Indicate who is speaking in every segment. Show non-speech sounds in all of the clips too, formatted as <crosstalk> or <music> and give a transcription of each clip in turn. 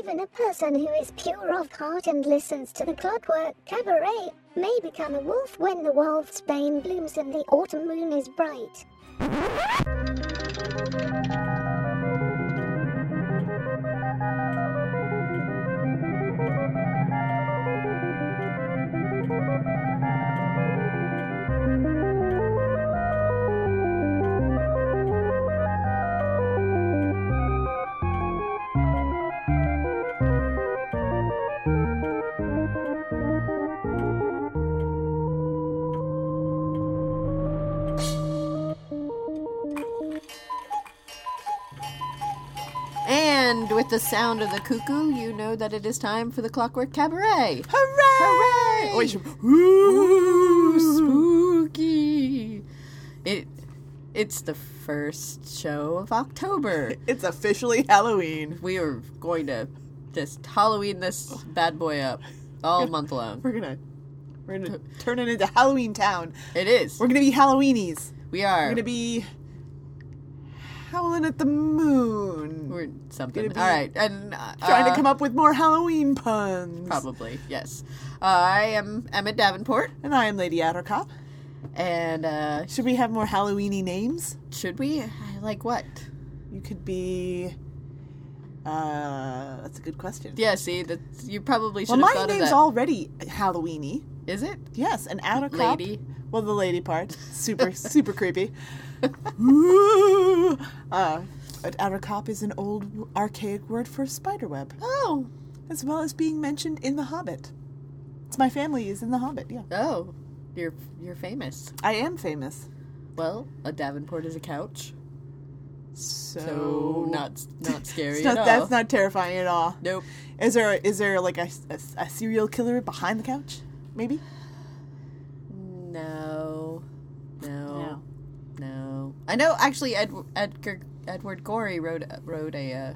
Speaker 1: Even a person who is pure of heart and listens to the clockwork cabaret may become a wolf when the wolf's bane blooms and the autumn moon is bright.
Speaker 2: The sound of the cuckoo, you know that it is time for the Clockwork Cabaret.
Speaker 3: Hooray!
Speaker 2: Hooray!
Speaker 3: Wait, ooh,
Speaker 2: Spooky! It, it's the first show of October.
Speaker 3: It's officially Halloween.
Speaker 2: we are going to just Halloween this bad boy up all month long.
Speaker 3: We're gonna we're gonna turn it into Halloween Town.
Speaker 2: It is.
Speaker 3: We're gonna be Halloweenies.
Speaker 2: We are.
Speaker 3: We're gonna be howling at the moon.
Speaker 2: We're something. All right, and uh,
Speaker 3: trying to
Speaker 2: uh,
Speaker 3: come up with more Halloween puns.
Speaker 2: Probably yes. Uh, I am Emmett Davenport,
Speaker 3: And I am Lady Attercop.
Speaker 2: and uh,
Speaker 3: Should we have more Halloweeny names?
Speaker 2: should we like what?
Speaker 3: You could be. Uh, that's a good question.
Speaker 2: Yeah, see, that you probably should
Speaker 3: well,
Speaker 2: have
Speaker 3: my name's already Halloweeny.
Speaker 2: Is it?
Speaker 3: Yes, an Attercop.
Speaker 2: Lady.
Speaker 3: Well, the lady part, super <laughs> super creepy. <laughs> Uh, an is an old archaic word for spiderweb,
Speaker 2: Oh,
Speaker 3: as well as being mentioned in The Hobbit. It's my family is in The Hobbit. Yeah,
Speaker 2: oh, you're you're famous.
Speaker 3: I am famous.
Speaker 2: Well, a Davenport is a couch,
Speaker 3: So,
Speaker 2: so not not scary <laughs>
Speaker 3: not-
Speaker 2: at all.
Speaker 3: that's not terrifying at all.
Speaker 2: Nope.
Speaker 3: Is there is there like a, a, a serial killer behind the couch? Maybe.
Speaker 2: No. I know. Actually, Ed, Edgar Edward Gorey wrote wrote a uh,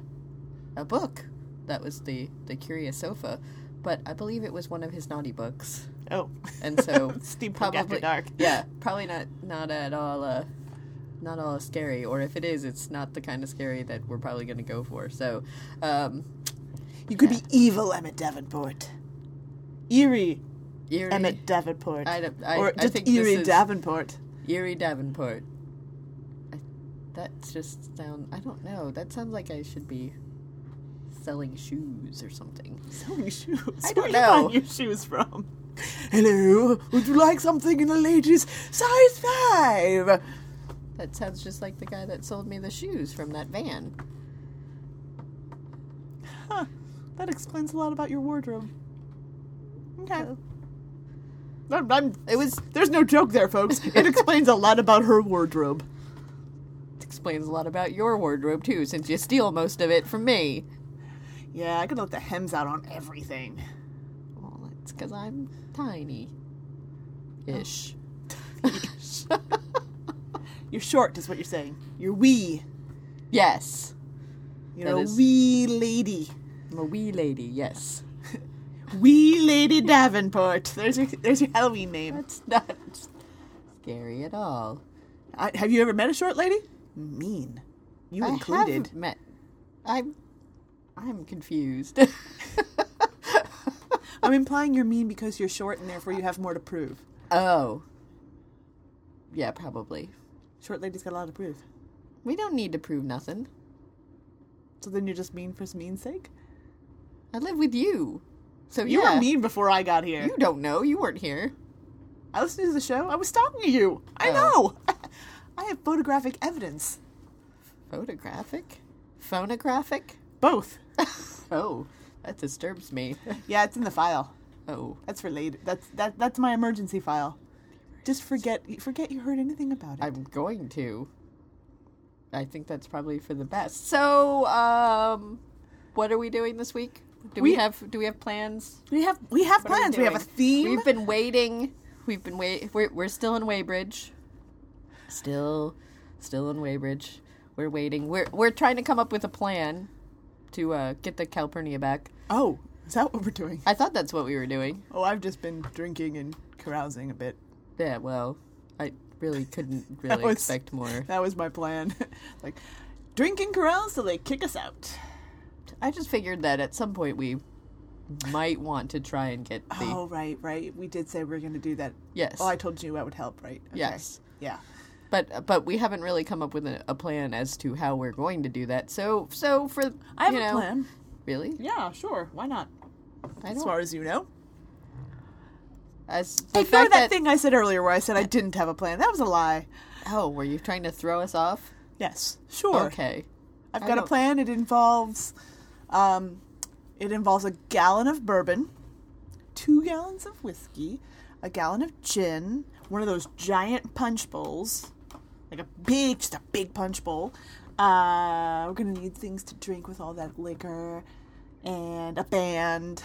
Speaker 2: a book that was the the Curious Sofa, but I believe it was one of his naughty books,
Speaker 3: Oh,
Speaker 2: and so <laughs>
Speaker 3: Steampunk
Speaker 2: probably
Speaker 3: After Dark.
Speaker 2: Yeah, probably not not at all. Uh, not all scary, or if it is, it's not the kind of scary that we're probably going to go for. So, um,
Speaker 3: You could be evil Emmett Davenport. Eerie
Speaker 2: Erie,
Speaker 3: Emmett Davenport.
Speaker 2: I I-
Speaker 3: or
Speaker 2: I
Speaker 3: just
Speaker 2: think this
Speaker 3: Eerie
Speaker 2: is-
Speaker 3: Davenport.
Speaker 2: Erie Davenport. That just sound. I don't know. That sounds like I should be selling shoes or something. <laughs>
Speaker 3: Selling shoes.
Speaker 2: I don't
Speaker 3: you
Speaker 2: know.
Speaker 3: buying your shoes from? Hello, would you like something in a ladies' size five?
Speaker 2: That sounds just like the guy that sold me the shoes from that van.
Speaker 3: Huh. That explains a lot about your wardrobe. Okay. Oh. I'm, I'm-
Speaker 2: It was
Speaker 3: there's no joke there, folks. It <laughs> explains a lot about her wardrobe.
Speaker 2: Explains a lot about your wardrobe too, since you steal most of it from me.
Speaker 3: Yeah, I could let the hems out on everything.
Speaker 2: Well, it's because I'm tiny. Ish. <laughs>
Speaker 3: You're short, is what you're saying. You're wee.
Speaker 2: Yes.
Speaker 3: You're
Speaker 2: That
Speaker 3: a
Speaker 2: is-
Speaker 3: wee lady.
Speaker 2: I'm a wee lady, yes. <laughs>
Speaker 3: Wee Lady Davenport. There's your there's your Halloween name.
Speaker 2: That's not scary at all.
Speaker 3: I, have you ever met a short lady? Mean. You
Speaker 2: I
Speaker 3: included.
Speaker 2: have met. I'm. I'm confused. <laughs>
Speaker 3: I'm implying you're mean because you're short and therefore you have more to prove.
Speaker 2: oh. Yeah, probably.
Speaker 3: Short ladies got a lot to prove.
Speaker 2: We don't need to prove nothing.
Speaker 3: So then you're just mean for mean's sake?
Speaker 2: I live with you. So
Speaker 3: You
Speaker 2: yeah.
Speaker 3: were mean before I got here.
Speaker 2: You don't know. You weren't here.
Speaker 3: I listened to the show. I was talking to you. I
Speaker 2: Oh.
Speaker 3: know. I have photographic evidence.
Speaker 2: Photographic? Phonographic?
Speaker 3: Both. <laughs>
Speaker 2: Oh, that disturbs me. <laughs>
Speaker 3: Yeah, it's in the file.
Speaker 2: Oh.
Speaker 3: That's related. That's that. That's my emergency file. Just forget forget you heard anything about it.
Speaker 2: I'm going to. I think that's probably for the best. So, um, what are we doing this week? Do we,
Speaker 3: We-
Speaker 2: have do we have plans?
Speaker 3: we have we have
Speaker 2: What
Speaker 3: plans. We, have a theme.
Speaker 2: We've been waiting. We've been wait. We're we're still in Weybridge. Still, still in Weybridge. We're waiting. We're we're trying to come up with a plan to uh, get the Calpurnia back.
Speaker 3: oh, is that what we're doing?
Speaker 2: I thought that's what we were doing.
Speaker 3: Oh, I've just been drinking and carousing a bit.
Speaker 2: Yeah. Well, I really couldn't <laughs> really
Speaker 3: was-
Speaker 2: expect more.
Speaker 3: That was my plan. <laughs> like, drink and carouse till they kick us out.
Speaker 2: I just figured that at some point we might want to try and get the
Speaker 3: Oh, right, right. We did say we are going to do that.
Speaker 2: yes,
Speaker 3: Oh, I told you I would help, right? Okay.
Speaker 2: yes.
Speaker 3: Yeah.
Speaker 2: But but we haven't really come up with a, a plan as to how we're going to do that. So so for
Speaker 3: I have
Speaker 2: you
Speaker 3: a plan.
Speaker 2: Really?
Speaker 3: Yeah, sure. Why not? As far as you know.
Speaker 2: As the
Speaker 3: Ignore that,
Speaker 2: that
Speaker 3: thing I said earlier where I said I didn't have a plan. That was a lie.
Speaker 2: oh, were you trying to throw us off?
Speaker 3: Yes, sure.
Speaker 2: Okay.
Speaker 3: I've
Speaker 2: I
Speaker 3: got a
Speaker 2: don't-
Speaker 3: plan. It involves, um, it involves a gallon of bourbon, two gallons of whiskey, a gallon of gin, one of those giant punch bowls, like a big, just a big punch bowl. Uh, we're gonna need things to drink with all that liquor, and a band,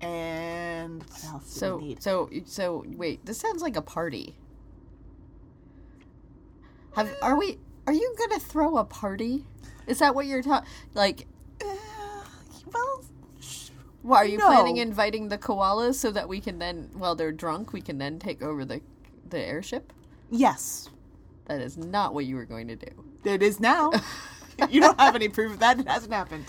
Speaker 3: and what else do
Speaker 2: So
Speaker 3: we need?
Speaker 2: so so wait, this sounds like a party. Have are we are you gonna throw a party? Is that what you're talking? Like,
Speaker 3: Uh, well,
Speaker 2: what, are you
Speaker 3: No.
Speaker 2: planning inviting the koalas so that we can then, while they're drunk, we can then take over the the airship?
Speaker 3: yes,
Speaker 2: That is not what you were going to do.
Speaker 3: It is now. <laughs> you don't have any proof of that. It hasn't happened.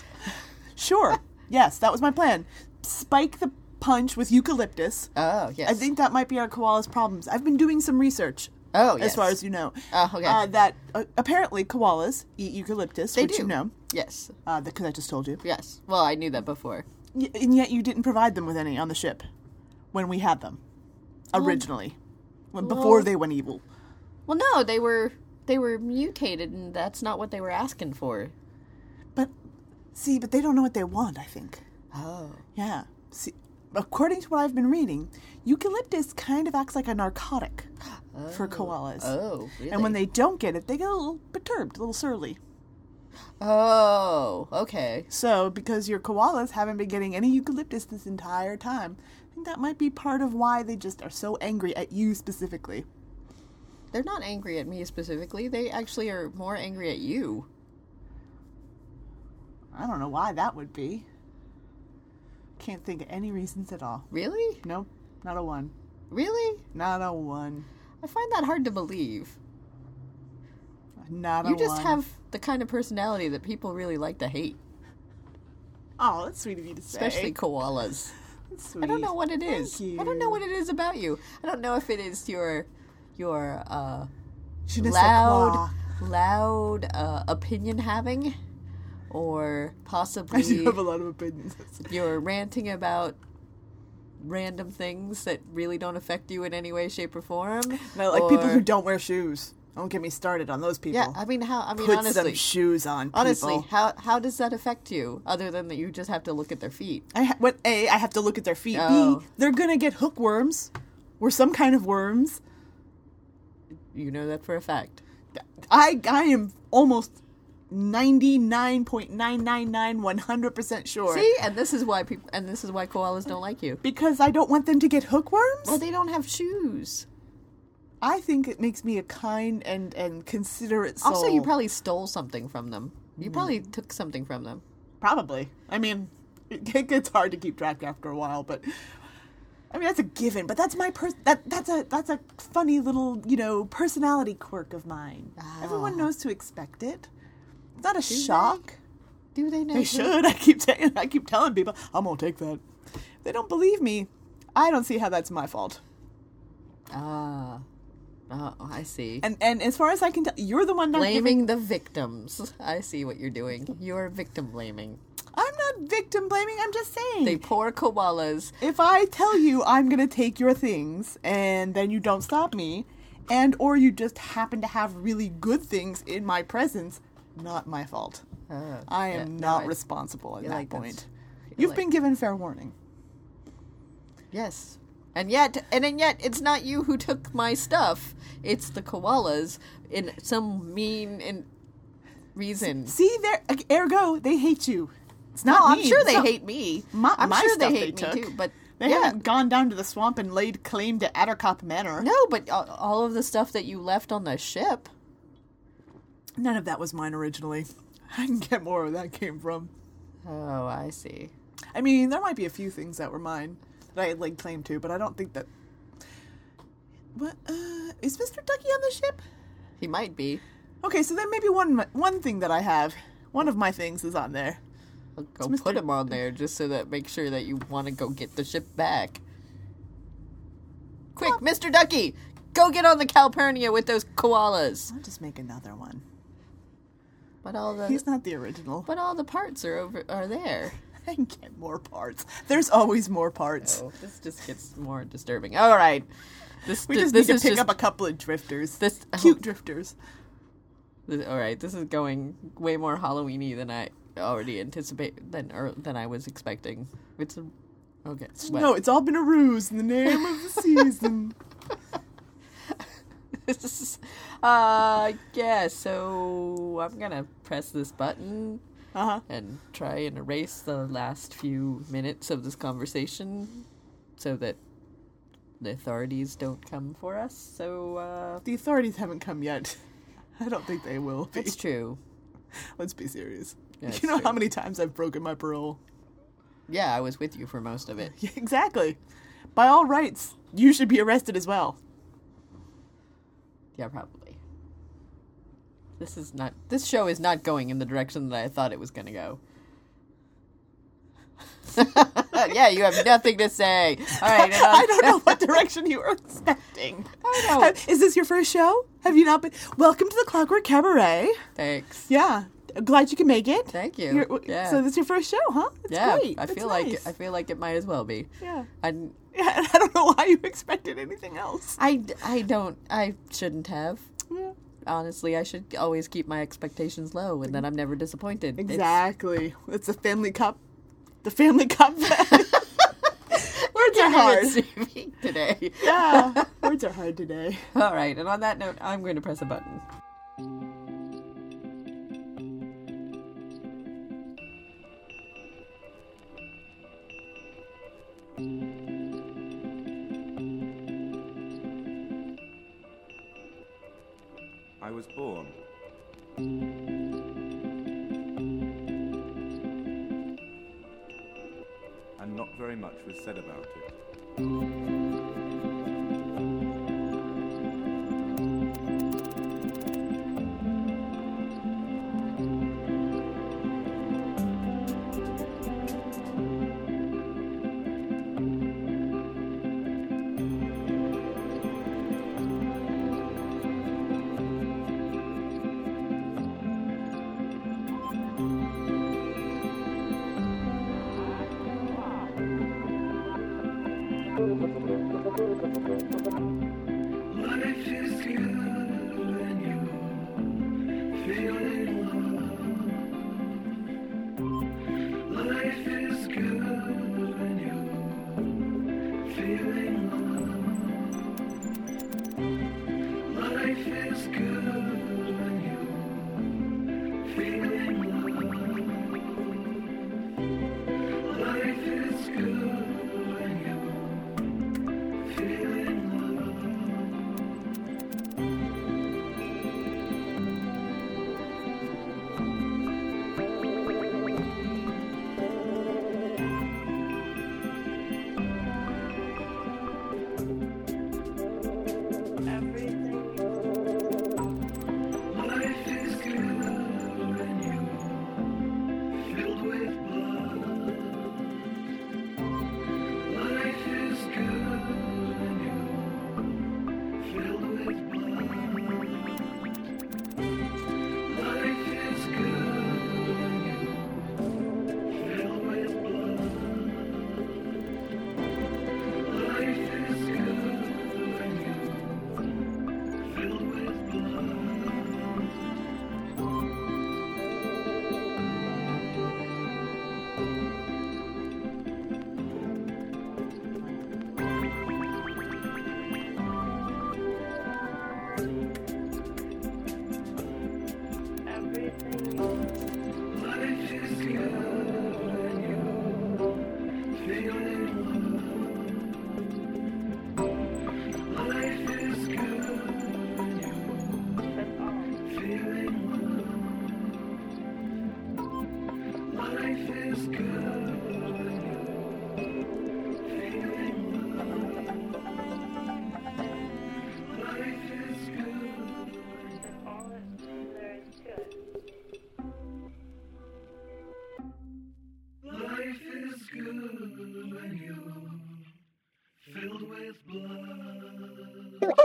Speaker 3: Sure. Yes, that was my plan. Spike the punch with eucalyptus.
Speaker 2: Oh yes.
Speaker 3: I think that might be our koala's problems. I've been doing some research,
Speaker 2: Oh yes.
Speaker 3: as far as you know.
Speaker 2: Oh, okay.
Speaker 3: Uh, that uh, apparently koalas eat eucalyptus,
Speaker 2: they
Speaker 3: which
Speaker 2: do.
Speaker 3: you know,
Speaker 2: Yes.
Speaker 3: because I just told you.
Speaker 2: Yes. Well, I knew that before.
Speaker 3: Y- and yet you didn't provide them with any on the ship when we had them originally, when, before
Speaker 2: well-
Speaker 3: they went evil.
Speaker 2: Well, no, they were they were mutated, and that's not what they were asking for.
Speaker 3: But see, but they don't know what they want. I think.
Speaker 2: Oh.
Speaker 3: Yeah. See, according to what I've been reading, eucalyptus kind of acts like a narcotic for oh. koalas.
Speaker 2: Oh. Really?
Speaker 3: And when they don't get it, they get a little perturbed, a little surly.
Speaker 2: Oh. Okay.
Speaker 3: So, because your koalas haven't been getting any eucalyptus this entire time, I think that might be part of why they just are so angry at you specifically.
Speaker 2: They're not angry at me specifically. They actually are more angry at you.
Speaker 3: I don't know why that would be. Can't think of any reasons at all.
Speaker 2: Really?
Speaker 3: Nope, not a one.
Speaker 2: Really?
Speaker 3: Not a one.
Speaker 2: I find that hard to believe.
Speaker 3: Not a one.
Speaker 2: You just have the kind of personality that people really like to hate,
Speaker 3: Oh, that's sweet of you to say.
Speaker 2: especially koalas.
Speaker 3: That's
Speaker 2: I don't know what it is. I don't know what it is about you. I don't know if it is your your uh,
Speaker 3: Je ne sais
Speaker 2: loud loud uh, opinion having, or possibly <laughs>
Speaker 3: I do have a lot of opinions. <laughs>
Speaker 2: you're ranting about random things that really don't affect you in any way, shape, or form.
Speaker 3: No, like people who don't wear shoes. Don't get me started on those people.
Speaker 2: Yeah, I mean, how? I mean,
Speaker 3: Put
Speaker 2: honestly,
Speaker 3: some shoes on. People.
Speaker 2: honestly, how how does that affect you? Other than that, you just have to look at their feet.
Speaker 3: I ha- what a I have to look at their feet.
Speaker 2: Oh.
Speaker 3: B they're gonna get hookworms, or some kind of worms.
Speaker 2: You know that for a fact.
Speaker 3: I I am almost ninety nine point nine nine nine one hundred percent sure.
Speaker 2: See, and this is why people, and this is why koalas don't like you.
Speaker 3: Because I don't want them to get hookworms.
Speaker 2: Well, they don't have shoes.
Speaker 3: I think it makes me a kind and and considerate soul.
Speaker 2: Also, you probably stole something from them. You hmm. probably took something from them.
Speaker 3: Probably. I mean, it, <laughs> it gets hard to keep track after a while, but I mean that's a given. But that's my per- that that's a that's a funny little you know personality quirk of mine. Everyone knows to expect it. It's not a shock.
Speaker 2: Do they know?
Speaker 3: They should. <laughs> I keep saying. I keep telling people I'm gonna take that. If they don't believe me. I don't see how that's my fault.
Speaker 2: Ah, oh, I see.
Speaker 3: And and as far as I can tell, you're the one not giving.
Speaker 2: Blaming the victims. I see what you're doing. You're victim blaming.
Speaker 3: I'm not victim blaming. I'm just saying.
Speaker 2: They poor koalas.
Speaker 3: if I tell you I'm gonna take your things and then you don't stop me, and or you just happen to have really good things in my presence, not my fault.
Speaker 2: Uh,
Speaker 3: I
Speaker 2: yeah,
Speaker 3: am
Speaker 2: no,
Speaker 3: not
Speaker 2: I-
Speaker 3: responsible at that
Speaker 2: like
Speaker 3: point. You've
Speaker 2: like-
Speaker 3: been given fair warning.
Speaker 2: Yes. And yet, and then yet, it's not you who took my stuff. It's the koalas in some mean and reason.
Speaker 3: See there, ergo they hate you. It's not
Speaker 2: No, I'm sure they
Speaker 3: not-
Speaker 2: hate me.
Speaker 3: My,
Speaker 2: I'm
Speaker 3: my
Speaker 2: sure they hate
Speaker 3: took.
Speaker 2: me too. But
Speaker 3: They
Speaker 2: yeah,
Speaker 3: haven't gone down to the swamp and laid claim to Attercop Manor.
Speaker 2: no, but all, all of the stuff that you left on the ship.
Speaker 3: None of that was mine originally. <laughs> I can get more where that came from.
Speaker 2: Oh, I see.
Speaker 3: I mean, there might be a few things that were mine that I had laid claim to, but I don't think that. What uh, is Mr. Ducky on the ship?
Speaker 2: He might be.
Speaker 3: Okay, so then maybe one one thing that I have, one of my things is on there.
Speaker 2: I'll go
Speaker 3: It's
Speaker 2: put
Speaker 3: Mr.
Speaker 2: him on there just so that make sure that you want to go get the ship back. Quick, Mr. Ducky, go get on the Calpurnia with those koalas.
Speaker 3: I'll just make another one.
Speaker 2: But all the
Speaker 3: He's not the original.
Speaker 2: but all the parts are over are there. <laughs>
Speaker 3: I can get more parts. There's always more parts.
Speaker 2: Oh, this just gets more disturbing. All right, this
Speaker 3: We just
Speaker 2: this
Speaker 3: need to pick
Speaker 2: just
Speaker 3: up a couple of drifters.
Speaker 2: this.
Speaker 3: Cute oh. drifters.
Speaker 2: This- all right, this is going way more Halloweeny than I already anticipate than or than I was expecting. It's a, okay.
Speaker 3: No, it's all been a ruse in the name of the <laughs> season. <laughs>
Speaker 2: this is, uh, yeah. So I'm gonna press this button
Speaker 3: Uh huh.
Speaker 2: and try and erase the last few minutes of this conversation, so that the authorities don't come for us. So uh,
Speaker 3: The authorities haven't come yet. <laughs> I don't think they will be.
Speaker 2: it's true.
Speaker 3: Let's be serious.
Speaker 2: Yeah,
Speaker 3: you know how many times I've broken my parole?
Speaker 2: Yeah, I was with you for most of it. <laughs>
Speaker 3: Yeah, exactly. By all rights, you should be arrested as well.
Speaker 2: Yeah, probably. This is not. This show is not going in the direction that I thought it was going to go. <laughs> yeah, you have nothing to say. All right. <laughs>
Speaker 3: I don't know what uh, direction you were expecting.
Speaker 2: I know.
Speaker 3: Is this your first show? Have you not been? Welcome to the Clockwork Cabaret.
Speaker 2: Thanks.
Speaker 3: Yeah, glad you can make it.
Speaker 2: Thank you.
Speaker 3: You're-
Speaker 2: yeah.
Speaker 3: So this is your first show, huh? It's
Speaker 2: yeah.
Speaker 3: great.
Speaker 2: I
Speaker 3: That's
Speaker 2: feel like. I feel like it might as well be.
Speaker 3: Yeah.
Speaker 2: I,
Speaker 3: yeah. <laughs> I don't know why you expected anything else.
Speaker 2: I, I don't. I shouldn't have.
Speaker 3: Yeah.
Speaker 2: Honestly, I should always keep my expectations low, and then I'm never disappointed.
Speaker 3: Exactly. It's a family cup. The family cup. <laughs> <laughs> Words are hard.
Speaker 2: today.
Speaker 3: Yeah. Words are hard today.
Speaker 2: All right, and on that note, I'm going to press a button.
Speaker 4: I was born. And not very much was said about it.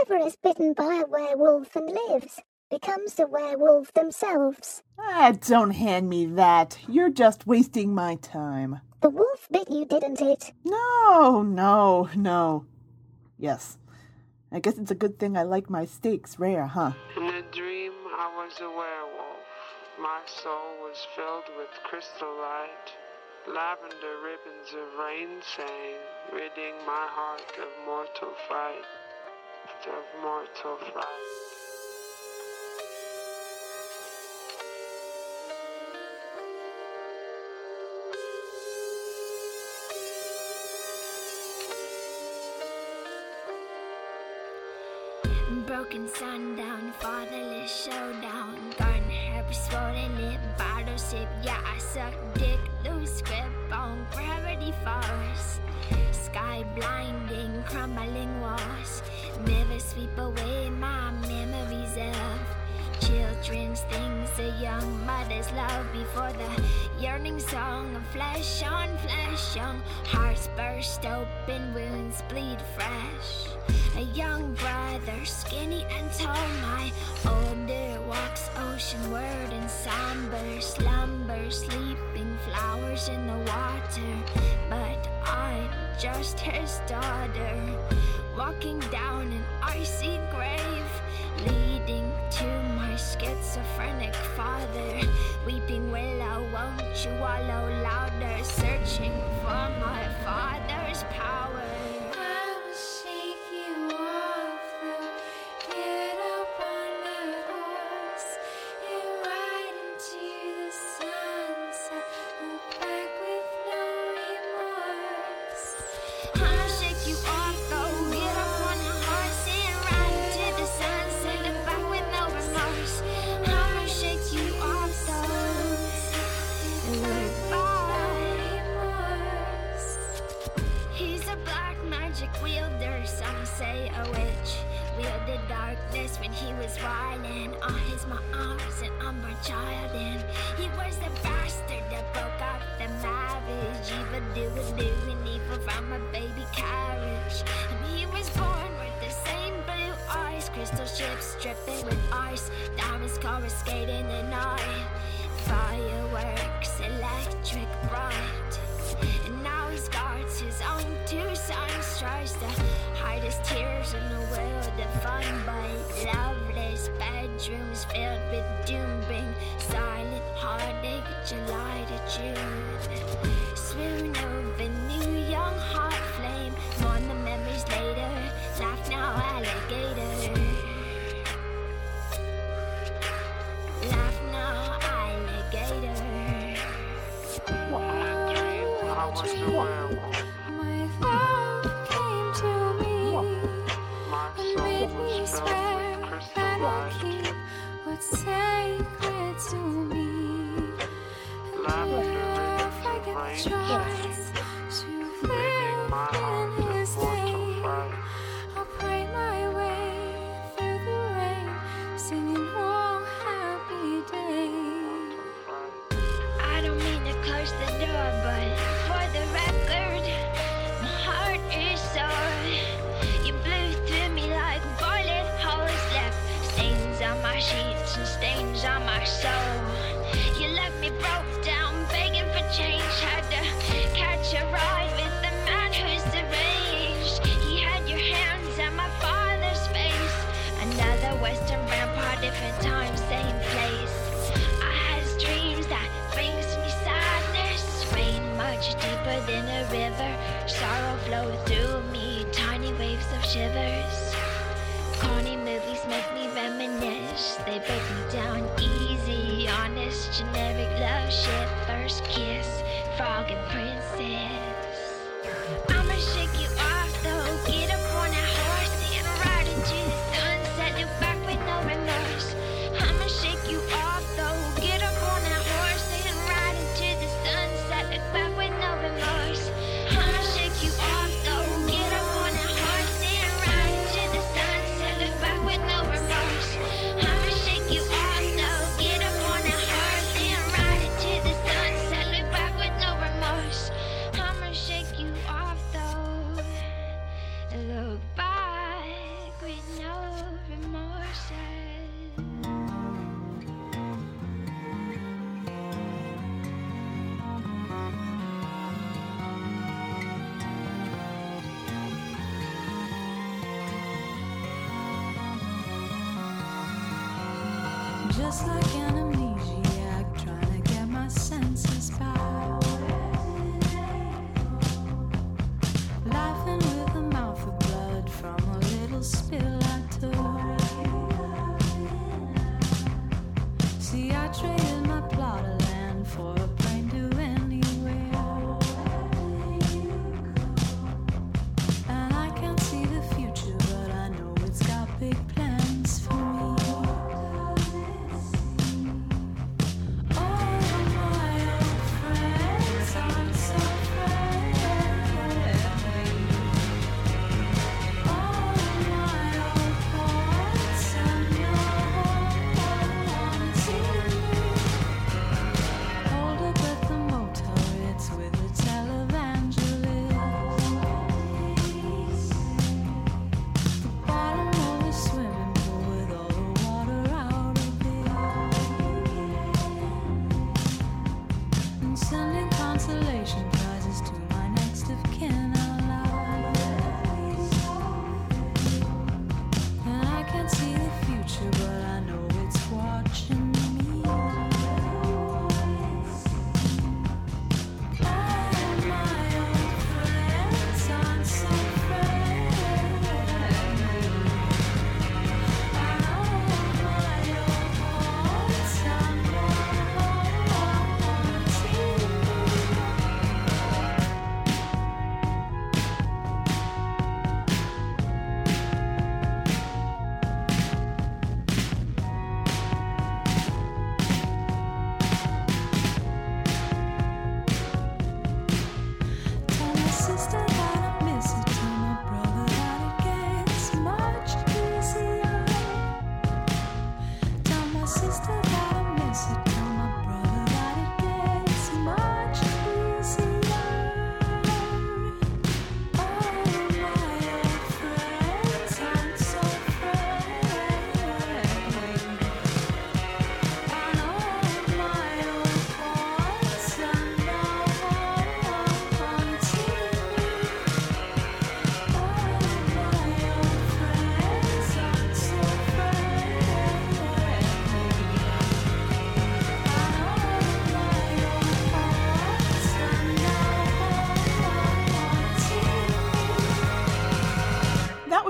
Speaker 1: whoever is bitten by a werewolf and lives becomes a werewolf themselves.
Speaker 3: Ah, don't hand me that. You're just wasting my time.
Speaker 1: The wolf bit you, didn't it?
Speaker 3: No, no, no. Yes. I guess it's a good thing I like my steaks rare, huh?
Speaker 5: In a dream, I was a werewolf. My soul was filled with crystal light. Lavender ribbons of rain sang, ridding my heart of mortal fright. There's more to.
Speaker 6: Broken sundown, fatherless showdown. Gun happy, swollen lip, bottle sip. Yeah, I suck dick, loose grip on gravity force sky blinding, crumbling walls. Never sweep away my memories of children's things, a young mother's love before the yearning song of flesh on flesh young hearts burst open, wounds bleed fresh. A young brother, skinny and tall, my older walks oceanward in somber slumber, sleeping flowers in the water. But just his daughter, walking down an icy grave, leading to my schizophrenic father. Weeping willow, won't you wallow louder, searching
Speaker 7: for my
Speaker 8: father?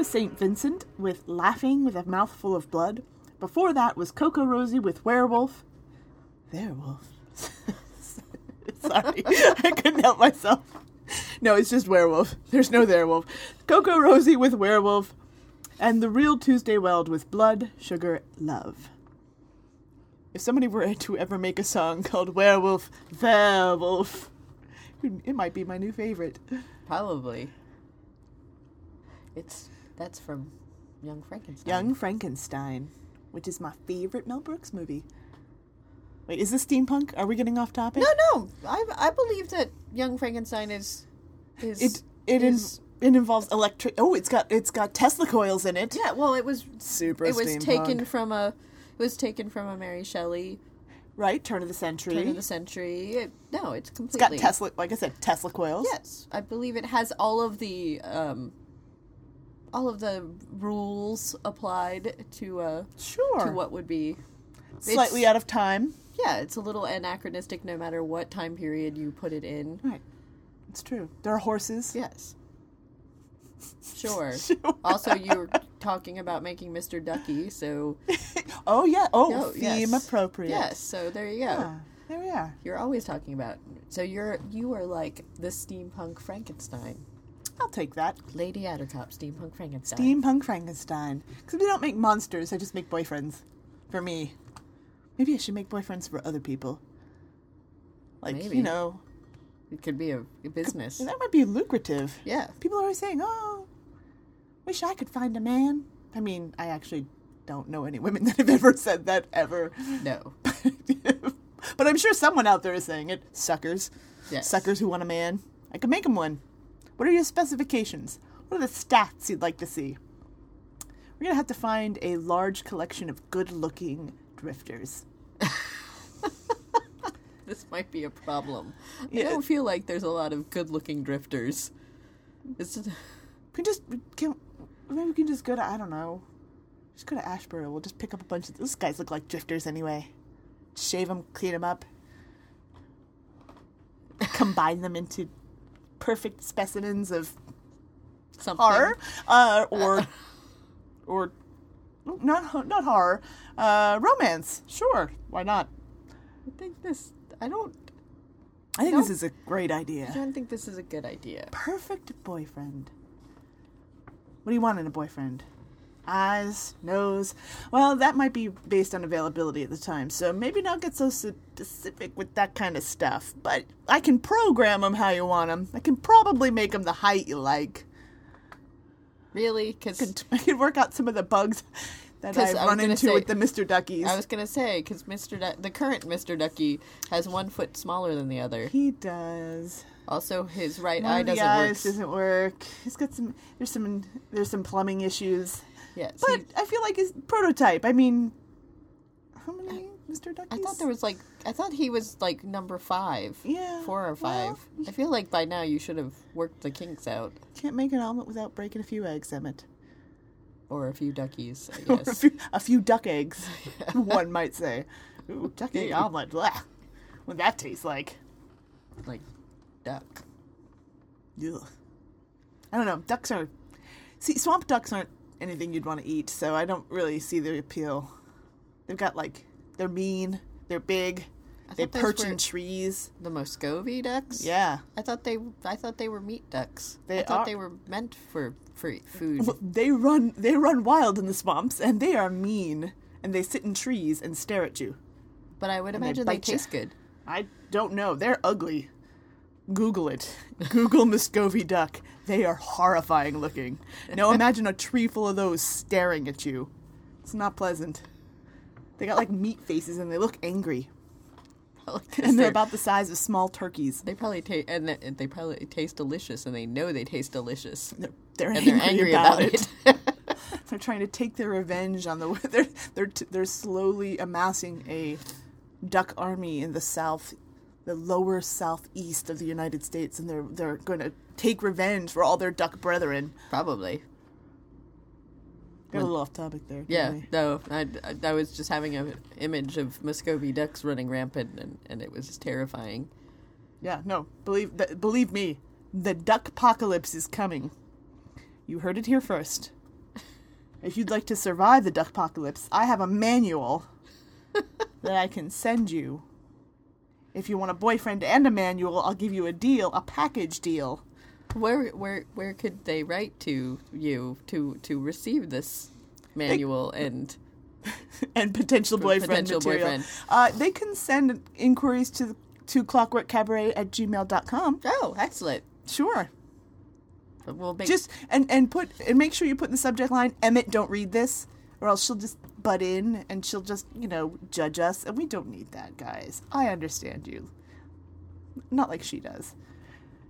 Speaker 8: Was St. Vincent with Laughing with a Mouthful of Blood. Before that was CocoRosie with Werewolf. Werewolf. <laughs> Sorry, I couldn't help myself. No, it's just Werewolf. There's no Werewolf. CocoRosie with Werewolf. And The Real Tuesday Weld with Blood, Sugar, Love. If somebody were to ever make a song called Werewolf, Werewolf, it might be my new favorite.
Speaker 2: Probably. It's that's from Young Frankenstein.
Speaker 8: Young Frankenstein, which is my favorite Mel Brooks movie. Wait, is this steampunk? Are we getting off topic?
Speaker 2: No, no. I I believe that Young Frankenstein is is
Speaker 8: It it in,
Speaker 2: is-
Speaker 8: it involves electric. Oh, it's got it's got Tesla coils in it.
Speaker 2: yeah. Well, it was
Speaker 8: Super
Speaker 2: it was
Speaker 8: steampunk.
Speaker 2: taken from a it was taken from a Mary Shelley
Speaker 8: Right, turn of the century.
Speaker 2: turn of the century. It, no, it's
Speaker 8: it's
Speaker 2: completely
Speaker 8: got Tesla, like I said, Tesla coils.
Speaker 2: Yes, I believe it has all of the um, all of the rules applied to uh
Speaker 8: Sure.
Speaker 2: to what would be
Speaker 8: Slightly
Speaker 2: it's-
Speaker 8: out of time.
Speaker 2: yeah. It's a little anachronistic, no matter what time period you put it in.
Speaker 8: Right. It's true. There are horses.
Speaker 2: Yes. <laughs> Sure.
Speaker 8: Sure.
Speaker 2: Also, you were talking about making Mr. Ducky, so <laughs>
Speaker 8: Oh yeah. Oh,
Speaker 2: No,
Speaker 8: theme
Speaker 2: yes.
Speaker 8: appropriate.
Speaker 2: yes. So there you go.
Speaker 8: Yeah, there we are.
Speaker 2: You're always talking about. So you're you are like the steampunk Frankenstein,
Speaker 8: I'll take that.
Speaker 2: Lady Attercop, steampunk Frankenstein.
Speaker 8: Steampunk Frankenstein. Because we don't make monsters, I just make boyfriends. For me. Maybe I should make boyfriends for other people. Like,
Speaker 2: Maybe.
Speaker 8: you know,
Speaker 2: It could be a, a business.
Speaker 8: that might be lucrative.
Speaker 2: Yeah.
Speaker 8: People are always saying, oh, wish I could find a man. I mean, I actually don't know any women <laughs> that have ever said that ever.
Speaker 2: No. <laughs>
Speaker 8: but I'm sure someone out there is saying it. Suckers.
Speaker 2: Yes.
Speaker 8: Suckers who want a man. I can make them one. What are your specifications? What are the stats you'd like to see? We're going to have to find a large collection of good looking drifters. <laughs>
Speaker 2: This might be a problem.
Speaker 8: Yeah.
Speaker 2: I don't feel like there's a lot of good-looking drifters. It's just,
Speaker 8: We can just, can, maybe we can just go to, I don't know,
Speaker 3: Just go to Asheboro. We'll just pick up a bunch of those guys. Look like drifters anyway. Shave them, clean them up, <laughs> combine them into perfect specimens of
Speaker 2: Something.
Speaker 3: horror, uh, or <laughs> or not not horror, uh, romance. Sure, why not?
Speaker 2: I think this. I don't.
Speaker 3: I think
Speaker 2: No.
Speaker 3: this is a great idea I
Speaker 2: don't think this is a good idea.
Speaker 3: Perfect boyfriend. What do you want in a boyfriend? Eyes, nose. Well, that might be based on availability at the time, so maybe not get so specific with that kind of stuff. But I can program them how you want them. I can probably make them the height you like.
Speaker 2: Really? Because
Speaker 3: Could- <laughs> I can work out some of the bugs that I've
Speaker 2: I
Speaker 3: run into
Speaker 2: say-
Speaker 3: with the Mr. Duckies.
Speaker 2: I was gonna say because Mr. Du- the current Mr. Ducky has one foot smaller than the other.
Speaker 3: He does.
Speaker 2: Also, his right
Speaker 3: One
Speaker 2: eye doesn't
Speaker 3: eyes
Speaker 2: work.
Speaker 3: doesn't work. He's got some. There's some. There's some plumbing issues.
Speaker 2: Yes,
Speaker 3: But
Speaker 2: he-
Speaker 3: I feel like his prototype. I mean, how many Mr. Duckies?
Speaker 2: I thought there was like I thought he was like number five.
Speaker 3: Yeah,
Speaker 2: Four or
Speaker 3: well-
Speaker 2: five. I feel like by now you should have worked the kinks out.
Speaker 3: Can't make an omelet without breaking a few eggs, Emmett.
Speaker 2: Or a few duckies, I <laughs>
Speaker 3: Or a few, a few duck eggs, <laughs> one might say. <laughs> Ooh, duck egg omelet. Blah. What that tastes like.
Speaker 2: like duck.
Speaker 3: Ugh. I don't know. Ducks are. See, swamp ducks aren't anything you'd want to eat, so I don't really see the appeal. They've got like. They're mean. They're big. They perch in trees.
Speaker 2: The Muscovy ducks?
Speaker 3: Yeah.
Speaker 2: I thought they I thought they were meat ducks.
Speaker 3: They
Speaker 2: I thought
Speaker 3: are-
Speaker 2: they were meant for for food.
Speaker 3: Well, <laughs> they run they run wild in the swamps and they are mean and they sit in trees and stare at you.
Speaker 2: But I would
Speaker 3: they
Speaker 2: imagine they,
Speaker 3: ya.
Speaker 2: taste good.
Speaker 3: I don't know. They're ugly. Google it. Google Muscovy duck. They are horrifying looking. Now imagine a tree full of those staring at you. It's not pleasant. They got like meat faces and they look angry. And they're about the size of small turkeys.
Speaker 2: They probably taste and they, they probably taste delicious, and they know they taste delicious.
Speaker 3: They're, they're angry,
Speaker 2: they're angry
Speaker 3: about,
Speaker 2: about,
Speaker 3: it.
Speaker 2: it. <laughs>
Speaker 3: They're trying to take their revenge on the. <laughs> They're they're t- they're slowly amassing a duck army in the south, the lower southeast of the United States, and they're they're going to take revenge for all their duck brethren.
Speaker 2: probably.
Speaker 3: Got a little off topic there.
Speaker 2: Yeah. No, I, I, was just having an image of Muscovy ducks running rampant, and, and it was terrifying.
Speaker 3: Yeah. No. Believe that. Believe me, the duck apocalypse is coming. You heard it here first. If you'd like to survive the duck apocalypse, I have a manual <laughs> that I can send you. If you want a boyfriend and a manual, I'll give you a deal, a package deal.
Speaker 2: Where where where could they write to you to to receive this manual and <laughs>
Speaker 3: and potential boyfriend
Speaker 2: potential
Speaker 3: material.
Speaker 2: boyfriend.
Speaker 3: Uh, they can send inquiries to to clockworkcabaret at gmail.com.
Speaker 2: oh excellent
Speaker 3: Sure.
Speaker 2: we'll make
Speaker 3: Just and and put and make sure you put in the subject line Emmett don't read this or else she'll just butt in and she'll just, you know, judge us and we don't need that, guys. I understand you. Not like she does.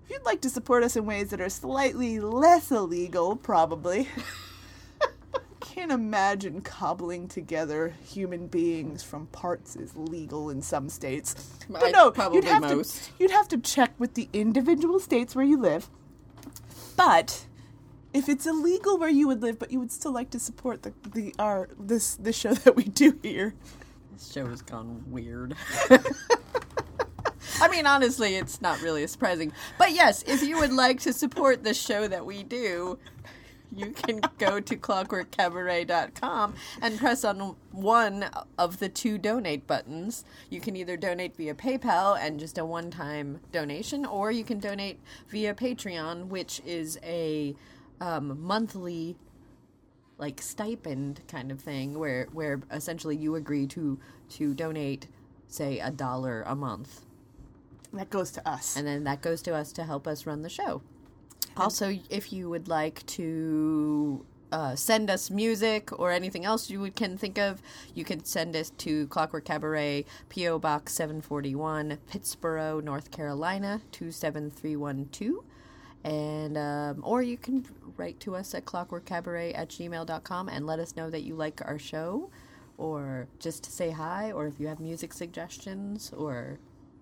Speaker 3: If you'd like to support us in ways that are slightly less illegal, probably. <laughs> Can't imagine cobbling together human beings from parts is legal in some states. But no,
Speaker 2: probably
Speaker 3: you'd have
Speaker 2: most.
Speaker 3: to you'd have to check with the individual states where you live. But if it's illegal where you would live, but you would still like to support the the our this this show <laughs> that we do here,
Speaker 2: this show has gone weird <laughs> I mean, honestly, it's not really surprising. But yes, if you would like to support the show that we do, you can go to clockworkcabaret.com and press on one of the two donate buttons. You can either donate via PayPal and just a one time donation, or you can donate via Patreon, which is a um, monthly like stipend kind of thing where where essentially you agree to to donate say a dollar a month
Speaker 3: that goes to us.
Speaker 2: and then that goes to us to help us run the show. Also, if you would like to uh, send us music or anything else you would, can think of, you can send us to Clockwork Cabaret, P.O. Box 741, Pittsboro, North Carolina, 27312. And, um, or you can write to us at clockworkcabaret at gmail.com and let us know that you like our show, or just to say hi, or if you have music suggestions, or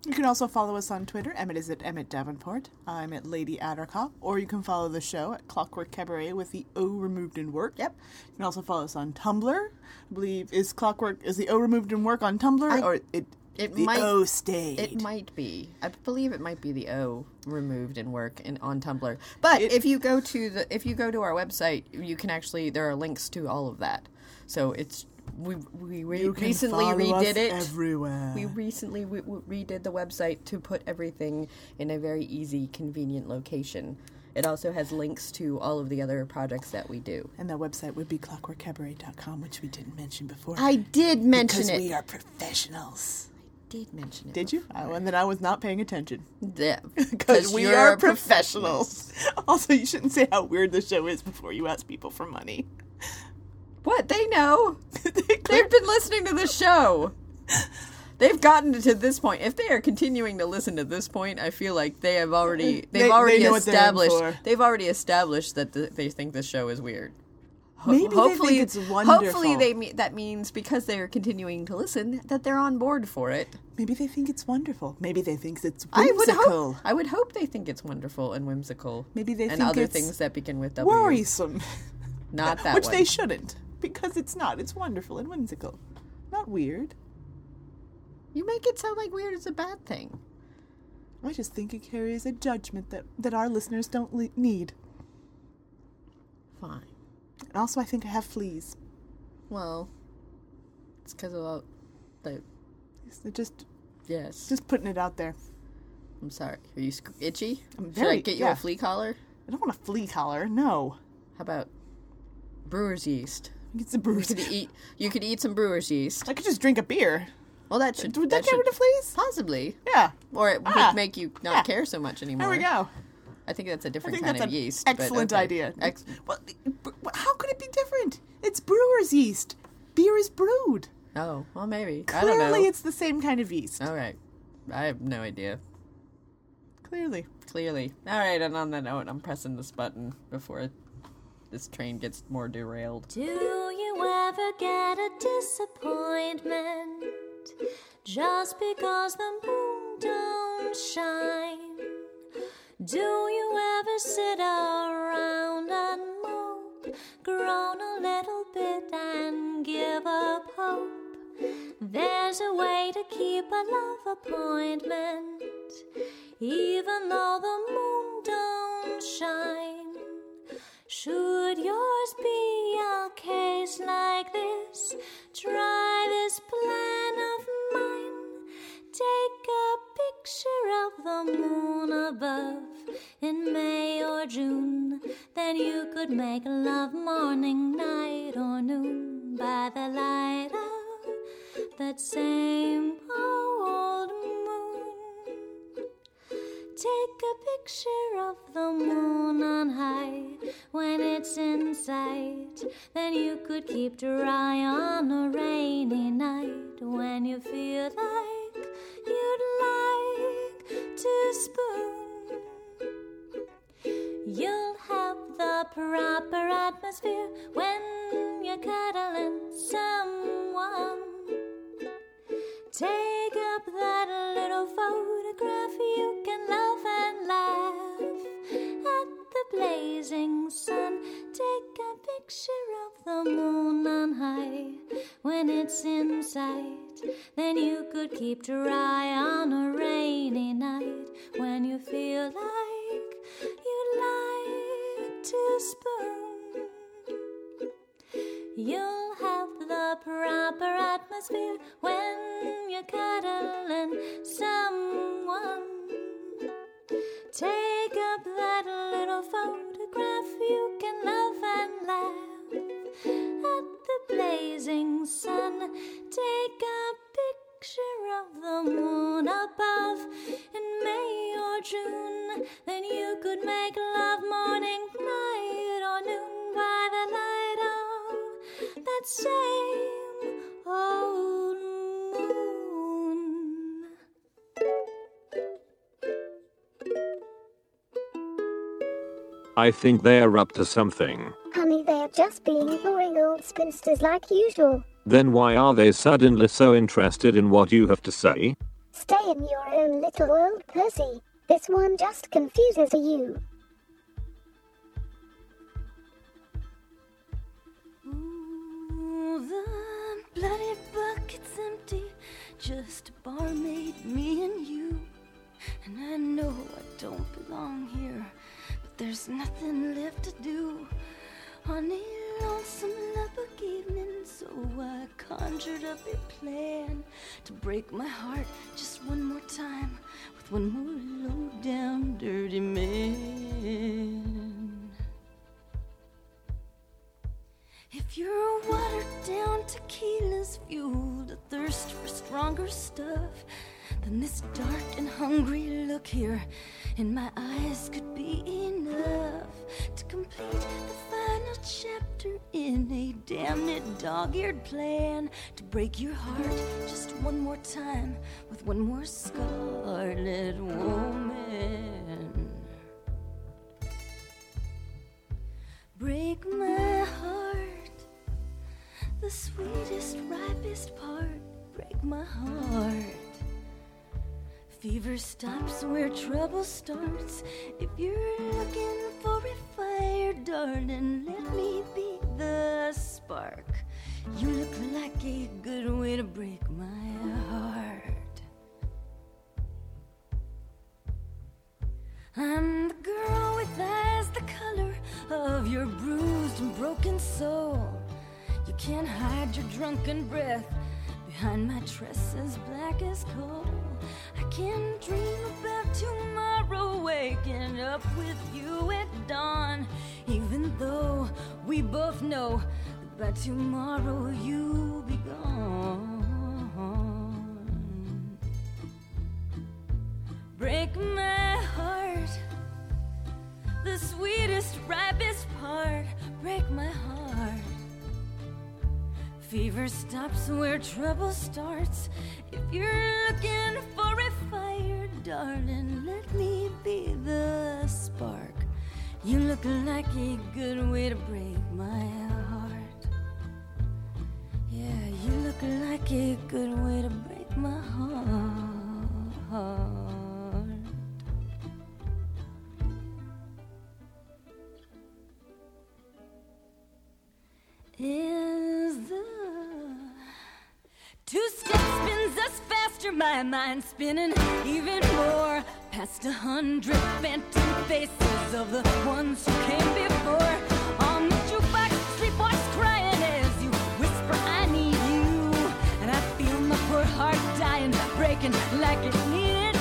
Speaker 3: You can also follow us on Twitter. Emmett is at Emmett Davenport. I'm at Lady Attercop. Or you can follow the show at Clockwork Cabaret with the O removed in work.
Speaker 2: Yep.
Speaker 3: You can also follow us on Tumblr. I believe is Clockwork is the O removed in work on Tumblr
Speaker 2: I-
Speaker 3: or it
Speaker 2: It
Speaker 3: the
Speaker 2: might-
Speaker 3: O stayed.
Speaker 2: It might be. I believe it might be the O removed in work in, on Tumblr. But
Speaker 3: It-
Speaker 2: if you go to the if you go to our website, you can actually there are links to all of that. So it's we we
Speaker 3: You
Speaker 2: recently redid it
Speaker 3: everywhere.
Speaker 2: We recently we, we redid the website to put everything in a very easy, convenient location. It also has links to all of the other projects that we do.
Speaker 3: and that website would be clockworkcabaret.com, which we didn't mention before.
Speaker 2: I did mention
Speaker 3: because
Speaker 2: it.
Speaker 3: we are professionals.
Speaker 2: Did mention it.
Speaker 3: Did you? Oh, and then I was not paying attention.
Speaker 2: Yeah, <laughs>
Speaker 3: Because we are professionals. <laughs> also, you shouldn't say how weird the show is before you ask people for money.
Speaker 2: What they know? <laughs>
Speaker 3: They
Speaker 2: They've been listening to the show. They've gotten to this point. If they are continuing to listen to this point, I feel like they have already they've
Speaker 3: They- they
Speaker 2: already
Speaker 3: they're
Speaker 2: established they've already established that th they think the show is weird. Ho-
Speaker 3: Maybe they think it's wonderful.
Speaker 2: Hopefully they me- that means because they are continuing to listen that they're on board for it.
Speaker 3: Maybe they think it's wonderful. Maybe they think it's
Speaker 2: I would
Speaker 3: whimsical.
Speaker 2: hope I would hope they think it's wonderful and whimsical.
Speaker 3: Maybe they
Speaker 2: and
Speaker 3: think
Speaker 2: other
Speaker 3: it's
Speaker 2: things that begin with W.
Speaker 3: Worrisome. <laughs>
Speaker 2: Not that <laughs>
Speaker 3: Which
Speaker 2: one.
Speaker 3: they shouldn't. Because it's not. It's wonderful and whimsical. Not weird.
Speaker 2: You make it sound like weird is a bad thing.
Speaker 3: I just think it carries a judgment that, that our listeners don't le- need.
Speaker 2: Fine.
Speaker 3: And also, I think I have fleas.
Speaker 2: Well, it's because of all the
Speaker 3: So just
Speaker 2: yes.
Speaker 3: just putting it out there.
Speaker 2: I'm sorry. Are you sc- itchy?
Speaker 3: I'm
Speaker 2: Should I get you
Speaker 3: yeah.
Speaker 2: a flea collar?
Speaker 3: I don't want a flea collar. No.
Speaker 2: How about brewer's yeast?
Speaker 3: It's a
Speaker 2: You could eat. You could eat some brewer's yeast.
Speaker 3: I could just drink a beer.
Speaker 2: Well, that should.
Speaker 3: Would that, get rid of fleas?
Speaker 2: Possibly,
Speaker 3: Yeah.
Speaker 2: or it would
Speaker 3: Ah,
Speaker 2: make you not
Speaker 3: yeah.
Speaker 2: care so much anymore.
Speaker 3: There we go.
Speaker 2: I think that's a different
Speaker 3: think
Speaker 2: kind
Speaker 3: that's
Speaker 2: of
Speaker 3: an
Speaker 2: yeast.
Speaker 3: excellent
Speaker 2: okay.
Speaker 3: idea.
Speaker 2: Ex-
Speaker 3: Well, how could it be different? It's brewer's yeast. Beer is brewed.
Speaker 2: oh, well, maybe. I don't
Speaker 3: Clearly,
Speaker 2: know.
Speaker 3: it's the same kind of yeast.
Speaker 2: All right. I have no idea.
Speaker 3: Clearly.
Speaker 2: Clearly. All right, and on that note, I'm pressing this button before this train gets more derailed.
Speaker 9: Do you ever get a disappointment just because the moon don't shine? Do you ever sit around and mope, groan a little bit and give up hope? There's a way to keep a love appointment, even though the moon don't shine. Should yours be a case like this, try this plan of mine. Take a picture of the moon above in May or June. Then you could make love morning, night, or noon by the light of that same old moon. Take a picture of the moon on high when it's in sight. Then you could keep dry on a rainy night when you feel like you'd like to spoon. You'll have the proper atmosphere when you're cuddling someone. Take up that little photograph you can love and laugh the blazing sun. Take a picture of the moon on high when it's in sight. Then you could keep dry on a rainy night when you feel like you'd like to spoon. You'll have the proper atmosphere when you're cuddling someone. Take up that little photograph you can love and laugh at the blazing sun. Take a picture of the moon above in May or June. Then you could make love morning, night, or noon by the light of that same
Speaker 10: I think they're up to something.
Speaker 1: Honey, they're just being boring old spinsters like usual.
Speaker 10: Then why are they suddenly so interested in what you have to say?
Speaker 1: Stay in your own little world, Percy. This one just confuses you.
Speaker 11: Ooh, the bloody bucket's empty. Just a barmaid, me and you. And I know I don't belong here, but there's nothing left to do. On a lonesome Lubbock evening, so I conjured up a plan to break my heart just one more time with one more low down dirty man. If you're watered down tequila's fueled a thirst for stronger stuff, then this dark and hungry look here in my eyes could be enough to complete the final chapter in a damned dog-eared plan to break your heart just one more time with one more scarlet woman. Break my heart, the sweetest, ripest part. Break my heart. Fever stops where trouble starts. If you're looking for a fire, darling, let me be the spark. You look like a good way to break my heart. I'm the girl with eyes the color of your bruised and broken soul. You can't hide your drunken breath behind my tresses black as coal. I can dream about tomorrow, waking up with you at dawn. Even though we both know that by tomorrow you'll be gone. Break my heart, the sweetest, ripest part. Break my heart. Fever stops where trouble starts. If you're looking for a fire, darling, let me be the spark. You look like a good way to break my heart. Yeah, you look like a good way to break my heart. Is my mind spinning even more past a hundred phantom faces of the ones who came before. On the jukebox, streetwalks crying as you whisper, I need you. And I feel my poor heart dying, breaking like it needed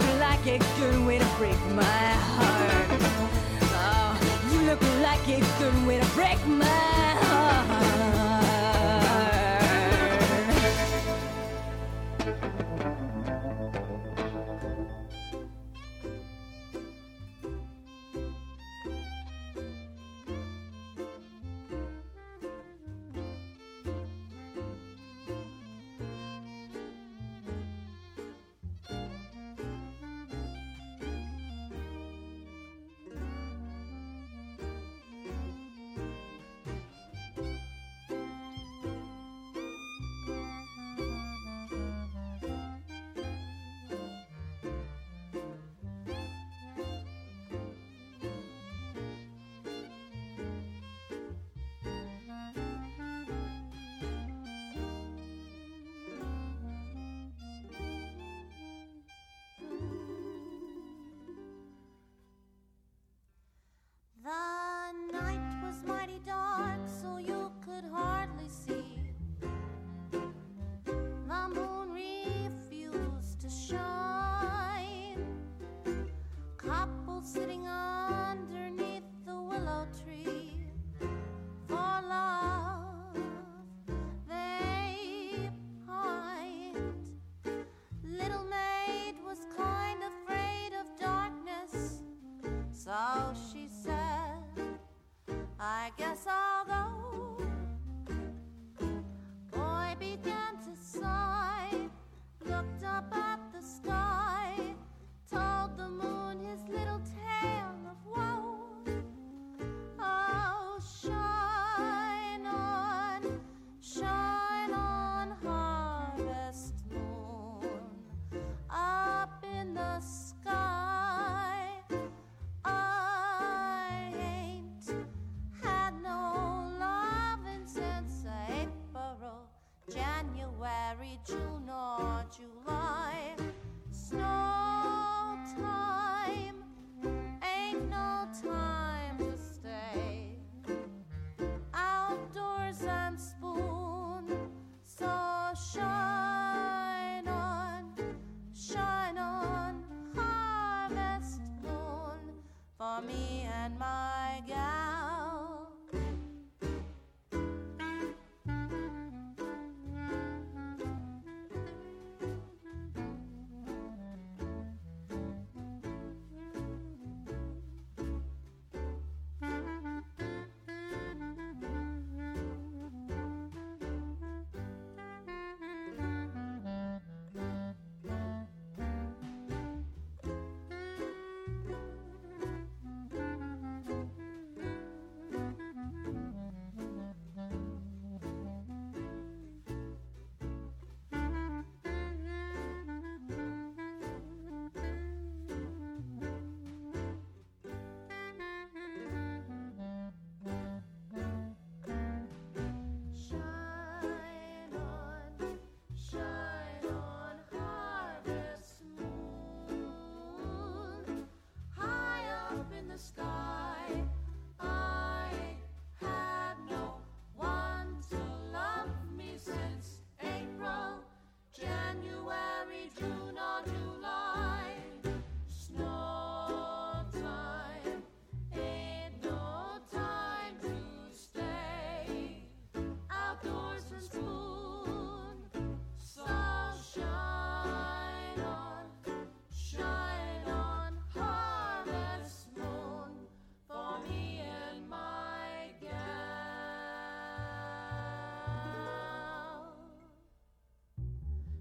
Speaker 11: look like a good way to break my heart. Oh, you look like a good way to break my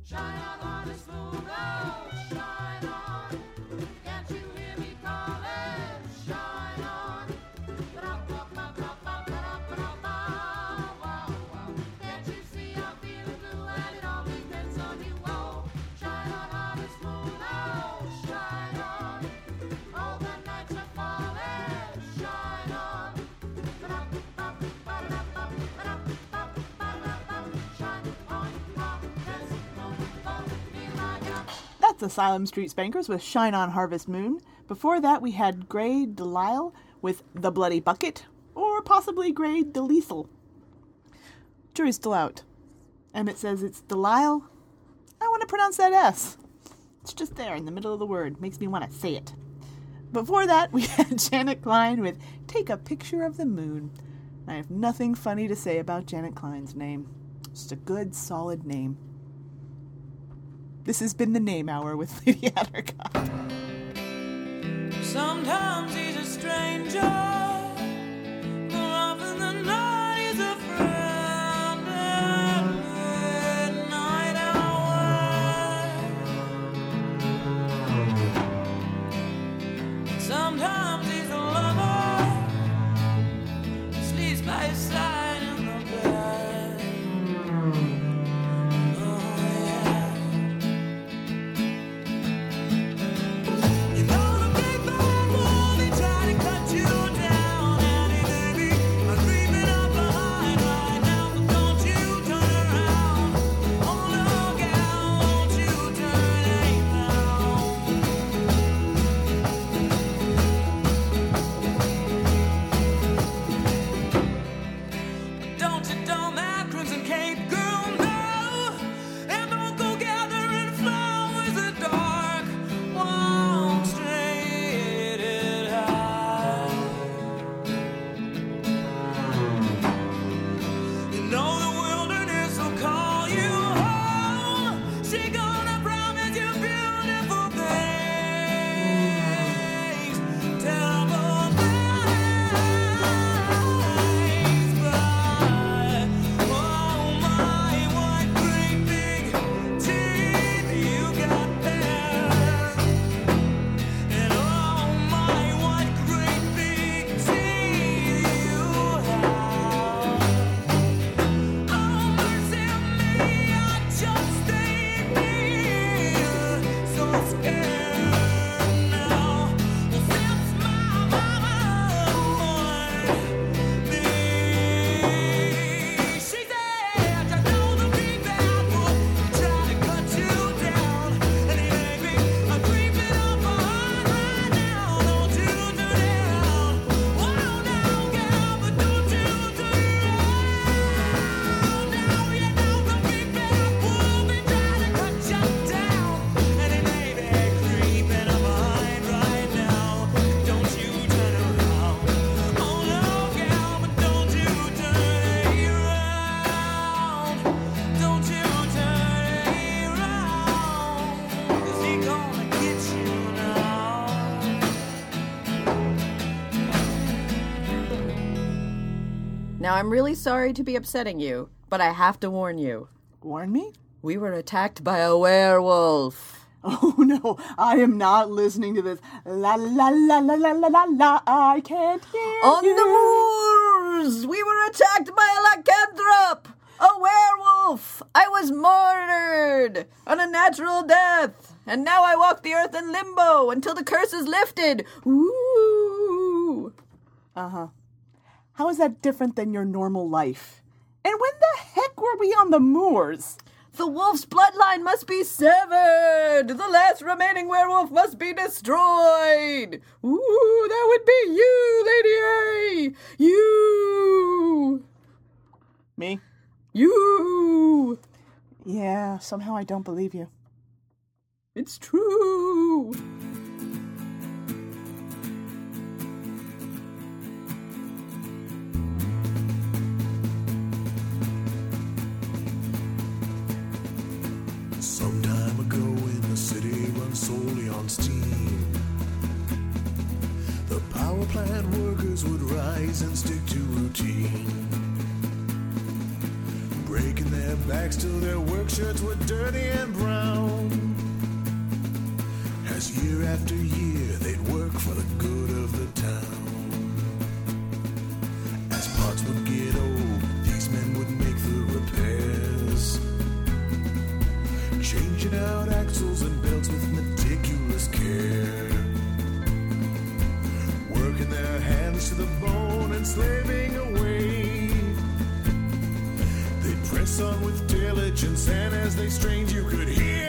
Speaker 12: Shine out on his moon.
Speaker 3: That's Asylum Street Spankers with Shine On Harvest Moon. Before that, we had Grey DeLisle with The Bloody Bucket, or possibly Grey DeLisle. Jury's still out. Emmett says it's DeLisle. I want to pronounce that S. It's just there in the middle of the word. Makes me want to say it. Before that, we <laughs> had Janet Klein with Take a Picture of the Moon. I have nothing funny to say about Janet Klein's name. Just a good, solid name. This has been the Name Hour with Lady <laughs> Attercop.
Speaker 13: Sometimes he's a stranger.
Speaker 2: I'm really sorry to be upsetting you, but I have to warn you.
Speaker 3: Warn me?
Speaker 2: We were attacked by a werewolf.
Speaker 3: Oh <laughs> no, I am not listening to this. La la la la la la la la. I can't hear
Speaker 2: On
Speaker 3: you.
Speaker 2: the moors, we were attacked by a lycanthrope, a werewolf. I was murdered, an unnatural death, and now I walk the earth in limbo until the curse is lifted. Ooh.
Speaker 3: Uh huh. How is that different than your normal life? And when the heck were we on the moors?
Speaker 2: The wolf's bloodline must be severed. The last remaining werewolf must be destroyed. Ooh, that would be you, Lady A. You.
Speaker 3: Me?
Speaker 2: You.
Speaker 3: Yeah, somehow I don't believe you.
Speaker 2: It's true.
Speaker 14: Would rise and stick to routine. Breaking their backs till their work shirts were dirty and brown. As year after year they'd work for the good of the town. Slaving away. They'd press on with diligence, and as they strained, you could hear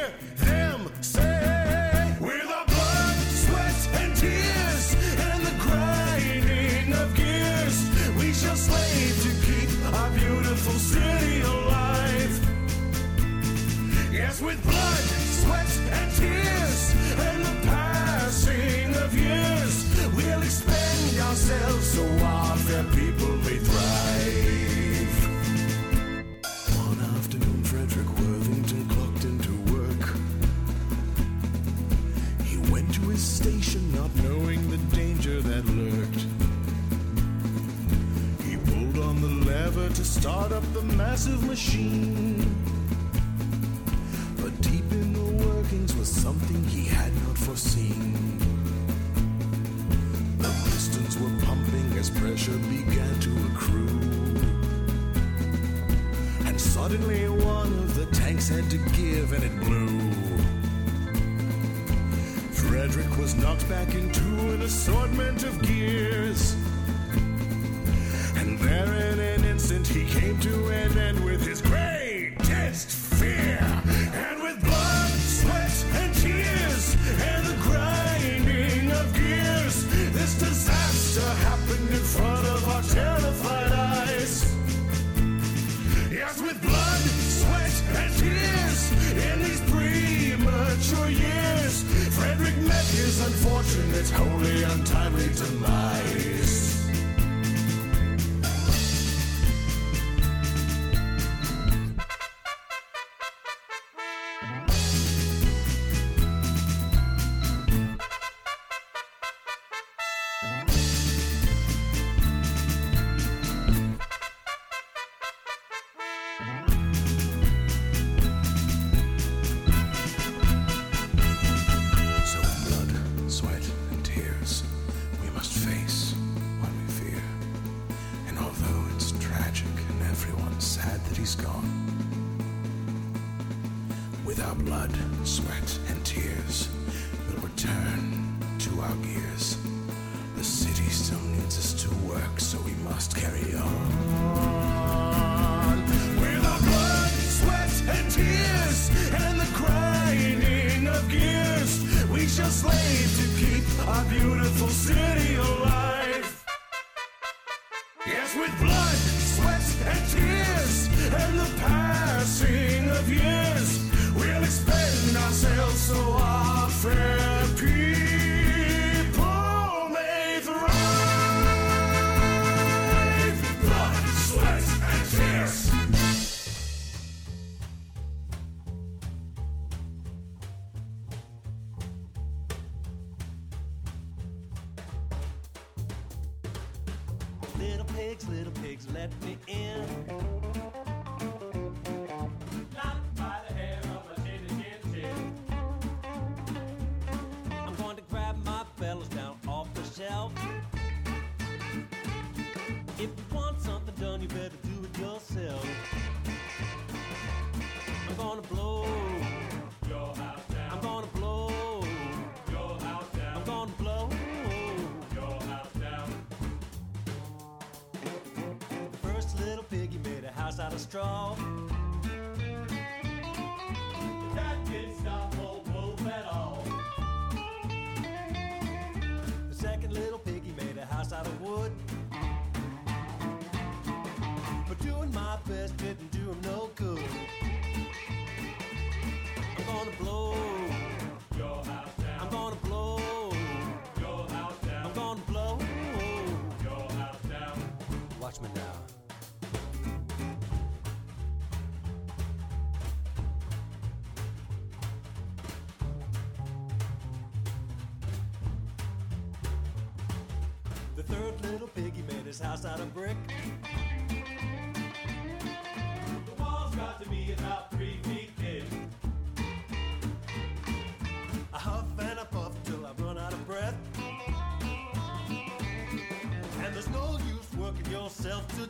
Speaker 14: our blood, sweat,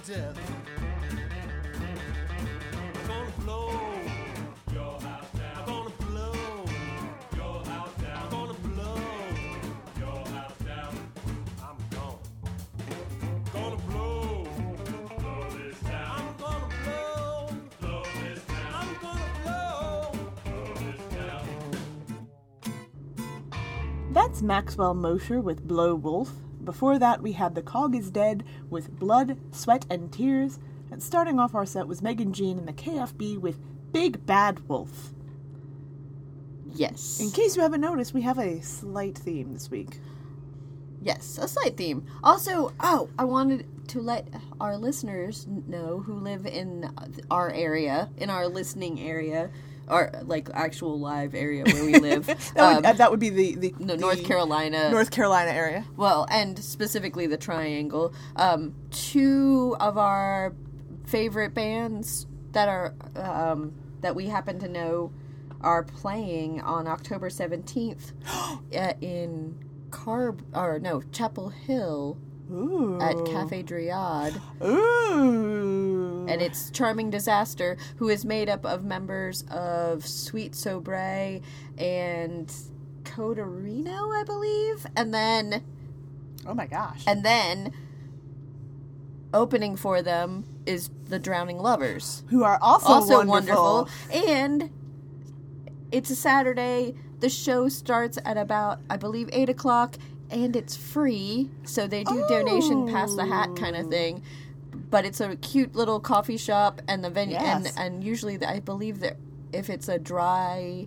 Speaker 15: death. I'm gonna blow.
Speaker 3: That's Maxwell Mosher with Blow Wolf. Before that, we had The Cog is Dead with Blood, Sweat, and Tears. And starting off our set was Megan Jean and the KFB with Big Bad Wolf.
Speaker 2: Yes.
Speaker 3: In case you haven't noticed, we have a slight theme this week.
Speaker 2: Yes, a slight theme. Also, oh, I wanted to let our listeners know who live in our area, in our listening area, our like actual live area where we live. <laughs>
Speaker 3: That would,
Speaker 2: Um,
Speaker 3: that would be the, the
Speaker 2: no, North
Speaker 3: the
Speaker 2: Carolina.
Speaker 3: North Carolina area.
Speaker 2: Well, and specifically the Triangle. Um, two of our favorite bands that are um, that we happen to know are playing on October seventeenth <gasps> uh, in Carb or no Chapel Hill at Caffe Driade.
Speaker 3: Ooh.
Speaker 2: And it's Charming Disaster, who is made up of members of Sweet Soubrette and Kotorino, I believe. And then
Speaker 3: Oh my gosh.
Speaker 2: and then opening for them is the Drowning Lovers,
Speaker 3: Who are also wonderful.
Speaker 2: And it's a Saturday. The show starts at about, I believe, eight o'clock, and it's free. So they do donation pass the hat kind of thing. But it's a cute little coffee shop, and the venue,
Speaker 3: Yes.
Speaker 2: and and usually the, I believe that if it's a dry,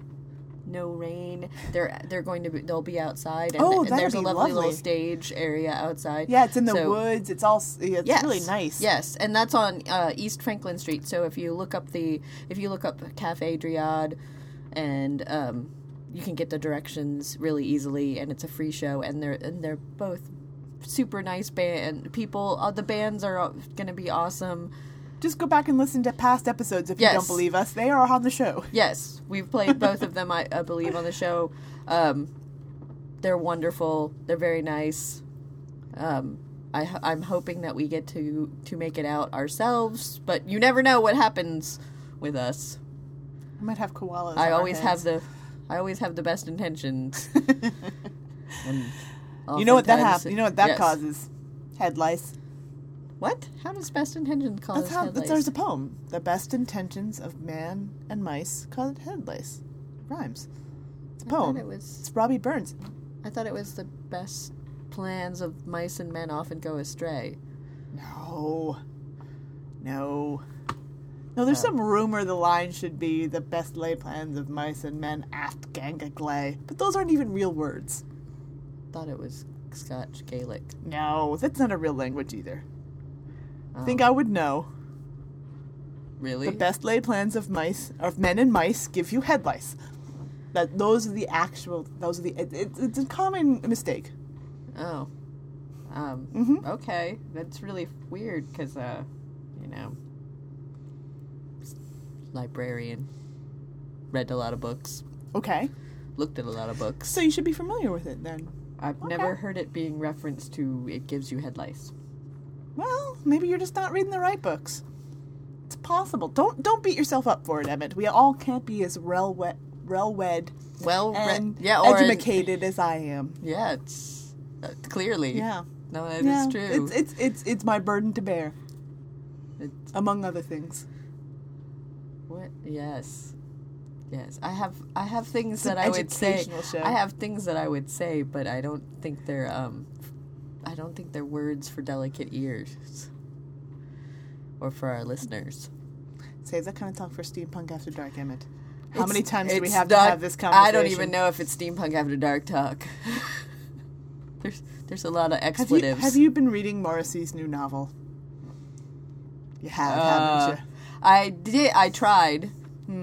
Speaker 2: no rain, they're they're going to be they'll be outside, and,
Speaker 3: Oh,
Speaker 2: and there's a
Speaker 3: be
Speaker 2: lovely, little stage area outside.
Speaker 3: Yeah, it's in the
Speaker 2: So-
Speaker 3: woods. It's all. It's
Speaker 2: Yes.
Speaker 3: really nice.
Speaker 2: Yes, and that's on uh, East Franklin Street. So if you look up the if you look up Caffe Driade, and um, you can get the directions really easily, and it's a free show, and they're and they're both super nice band people. Uh, the bands are going to be awesome.
Speaker 3: Just go back and listen to past episodes if you don't believe us. They are on the show.
Speaker 2: Yes, we've played both of them, I, I believe, on the show. Um, they're wonderful. They're very nice. Um, I I'm hoping that we get to to make it out ourselves, but you never know what happens with us.
Speaker 3: I might have koalas.
Speaker 2: I always have the, I always have the best intentions. <laughs>
Speaker 3: You know what that happens? You know what that
Speaker 2: yes.
Speaker 3: causes? Head lice.
Speaker 2: What? How does best intentions cause
Speaker 3: That's how.
Speaker 2: head lice?
Speaker 3: there's a poem. The best intentions of man and mice cause head lice. Rhymes. It's a poem.
Speaker 2: it was-
Speaker 3: It's Robbie Burns.
Speaker 2: I thought it was the best plans of mice and men often go astray.
Speaker 3: No. No. No, there's some rumor the line should be the best laid plans of mice and men aft gang agley. But those aren't even real words.
Speaker 2: Thought it was Scotch Gaelic.
Speaker 3: No, that's not a real language either. I think
Speaker 2: Oh.
Speaker 3: I would know.
Speaker 2: Really?
Speaker 3: The best laid plans of mice, of men and mice, give you head lice. That those are the actual. Those are the. It, it, it's a common mistake.
Speaker 2: Oh. Um,
Speaker 3: Mhm.
Speaker 2: Okay, that's really weird because, uh, you know, librarian, read a lot of books,
Speaker 3: Okay.
Speaker 2: looked at a lot of books.
Speaker 3: So you should be familiar with it then.
Speaker 2: I've never heard it being referenced to "it gives you head lice."
Speaker 3: Well, maybe you're just not reading the right books. It's possible. Don't don't beat yourself up for it, Emmett. We all can't be as well wed, well wed,
Speaker 2: well
Speaker 3: and
Speaker 2: yeah, or
Speaker 3: educated as I am.
Speaker 2: Yeah, it's uh, clearly.
Speaker 3: Yeah.
Speaker 2: No, that is
Speaker 3: Yeah,
Speaker 2: true.
Speaker 3: It's it's it's it's my burden to bear,
Speaker 2: It's-
Speaker 3: among other things.
Speaker 2: What? Yes. Yes. I have I have things
Speaker 3: It's
Speaker 2: that I would say.
Speaker 3: show.
Speaker 2: I have things that I would say, but I don't think they're um I don't think they're words for delicate ears. Or for our listeners.
Speaker 3: Save that kind of talk for steampunk after dark, Emmett. How
Speaker 2: It's-
Speaker 3: many times do we have
Speaker 2: not-
Speaker 3: to have this conversation?
Speaker 2: I don't even know if it's steampunk after dark talk. <laughs> there's there's a lot of
Speaker 3: Have you,
Speaker 2: expletives.
Speaker 3: have you been reading Morrissey's new novel? You have,
Speaker 2: Uh,
Speaker 3: haven't you?
Speaker 2: I did. I tried.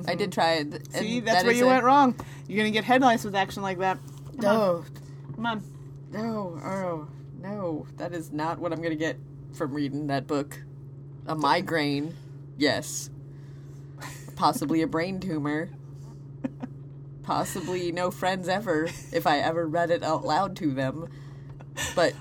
Speaker 2: I did try it.
Speaker 3: See, that's
Speaker 2: that
Speaker 3: where you
Speaker 2: a-
Speaker 3: went wrong. You're gonna get headlines with action like that. Come on.
Speaker 2: No,
Speaker 3: Come on.
Speaker 2: no, oh, no. That is not what I'm gonna get from reading that book. A migraine, yes. Possibly a brain tumor. Possibly no friends ever if I ever read it out loud to them. But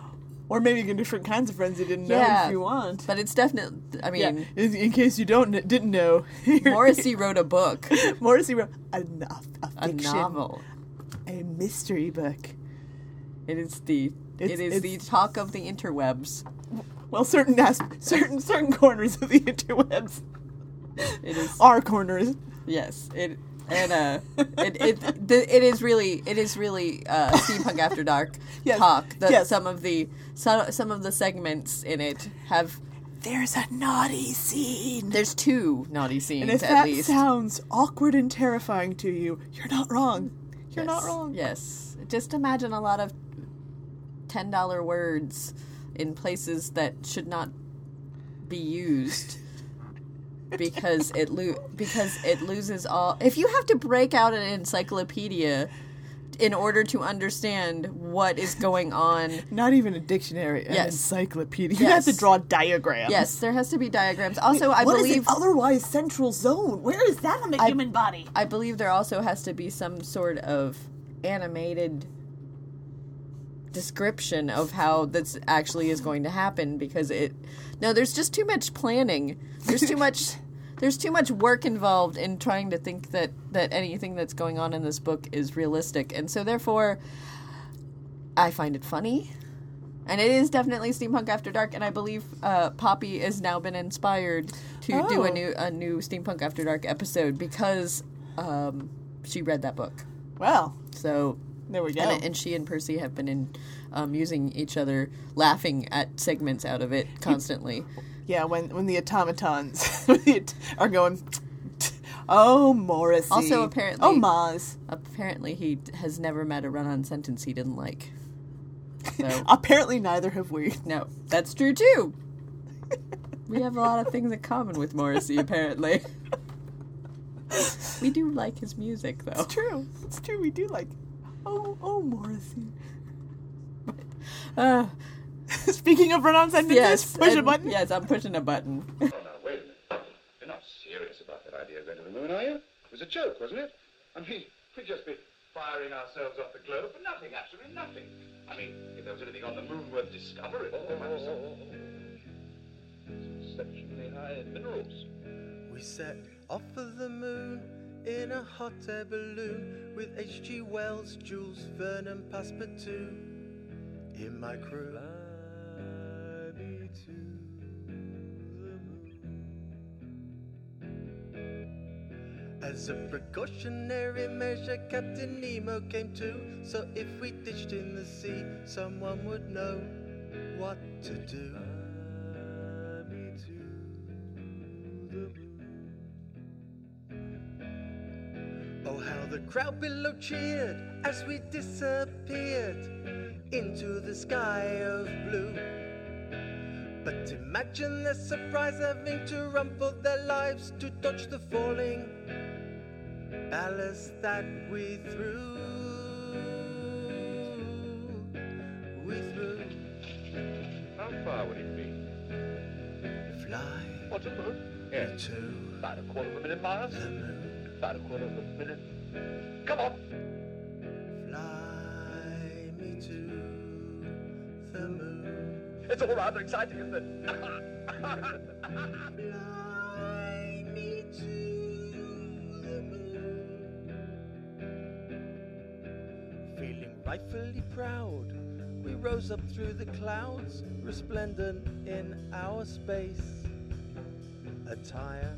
Speaker 3: Or maybe you get different kinds of friends you didn't know
Speaker 2: yeah,
Speaker 3: if you want.
Speaker 2: But it's definitely. I
Speaker 3: Yeah,
Speaker 2: mean,
Speaker 3: in, in case you don't kn- didn't know, <laughs>
Speaker 2: Morrissey wrote a book, <laughs>
Speaker 3: Morrissey wrote a, no- a,
Speaker 2: a
Speaker 3: fiction,
Speaker 2: novel.
Speaker 3: a mystery book.
Speaker 2: It is the.
Speaker 3: It's-
Speaker 2: it is the
Speaker 3: it's-
Speaker 2: talk of the interwebs.
Speaker 3: Well, certain as- certain certain corners of the <laughs> interwebs
Speaker 2: It is
Speaker 3: are corners.
Speaker 2: Yes, it and uh, <laughs> it it the, it is really it is really uh, steampunk after dark <laughs>
Speaker 3: Yes,
Speaker 2: talk. The,
Speaker 3: yes.
Speaker 2: Some of the some, some of the segments in it have.
Speaker 3: There's a naughty scene.
Speaker 2: There's two naughty scenes
Speaker 3: And if
Speaker 2: at
Speaker 3: that
Speaker 2: least.
Speaker 3: sounds awkward and terrifying to you, you're not wrong. You're not wrong.
Speaker 2: Yes, just imagine a lot of ten dollar words in places that should not be used. Because it lo- because it loses all. If you have to break out an encyclopedia in order to understand what is going on,
Speaker 3: Not even a dictionary, an
Speaker 2: Yes.
Speaker 3: encyclopedia. You have to
Speaker 2: Yes.
Speaker 3: draw diagrams.
Speaker 2: yes, there has to be diagrams. Also, I
Speaker 3: What is
Speaker 2: believe
Speaker 3: otherwise central zone? Where is that on the
Speaker 2: I-
Speaker 3: human body?
Speaker 2: I believe there also has to be some sort of animated description of how this actually is going to happen because it no there's just too much planning. There's too much <laughs> there's too much work involved in trying to think that that anything that's going on in this book is realistic. And so therefore i find it funny. And it is definitely steampunk after dark and i believe uh, poppy has now been inspired to do a
Speaker 3: Oh.
Speaker 2: new a new steampunk after dark episode because um, she read that book.
Speaker 3: Well,
Speaker 2: so
Speaker 3: there we go.
Speaker 2: and, and she and Percy have been in um, using each other, laughing at segments out of it constantly.
Speaker 3: yeah, when when the automatons <laughs> are going, oh Morrissey.
Speaker 2: Also, apparently-
Speaker 3: oh Maz.
Speaker 2: Apparently, he has never met a run-on sentence he didn't like. So <laughs>
Speaker 3: Apparently, neither have we.
Speaker 2: no, that's true too. <laughs> We have a lot of things in common with Morrissey. Apparently, we do like his music, though.
Speaker 3: It's true. It's true. We do like. Oh, oh Morrissey.
Speaker 2: Uh, <laughs>
Speaker 3: Speaking of run-on sentences,
Speaker 2: yes,
Speaker 3: push a button.
Speaker 2: Yes, I'm pushing a button. <laughs>
Speaker 16: Oh, now, wait a minute. You're not serious about that idea of going to the moon, are you? It was a joke, wasn't it? I mean, we'd just be firing ourselves off the globe for nothing, absolutely nothing. I mean, if there was anything on the moon worth discovering, there might be some exceptionally high minerals.
Speaker 17: We set off for the moon in a hot air balloon with H.G. Wells, Jules Verne, and Passepartout in my crew. Fly me to the moon. As a precautionary measure, Captain Nemo came too. So if we ditched in the sea, someone would know what to do. The crowd below cheered as we disappeared into the sky of blue. But imagine the surprise having to run for their lives to dodge the falling ballast that we threw. We threw.
Speaker 16: How far would it be?
Speaker 17: Fly.
Speaker 16: What a moon? Yes.
Speaker 17: To
Speaker 16: About a quarter of a million miles?
Speaker 17: the moon.
Speaker 16: About a quarter of a million. Come on.
Speaker 17: Fly me to the moon.
Speaker 16: It's all rather exciting, isn't it?
Speaker 17: Fly me to the moon. Feeling rightfully proud, we rose up through the clouds, resplendent in our space attire.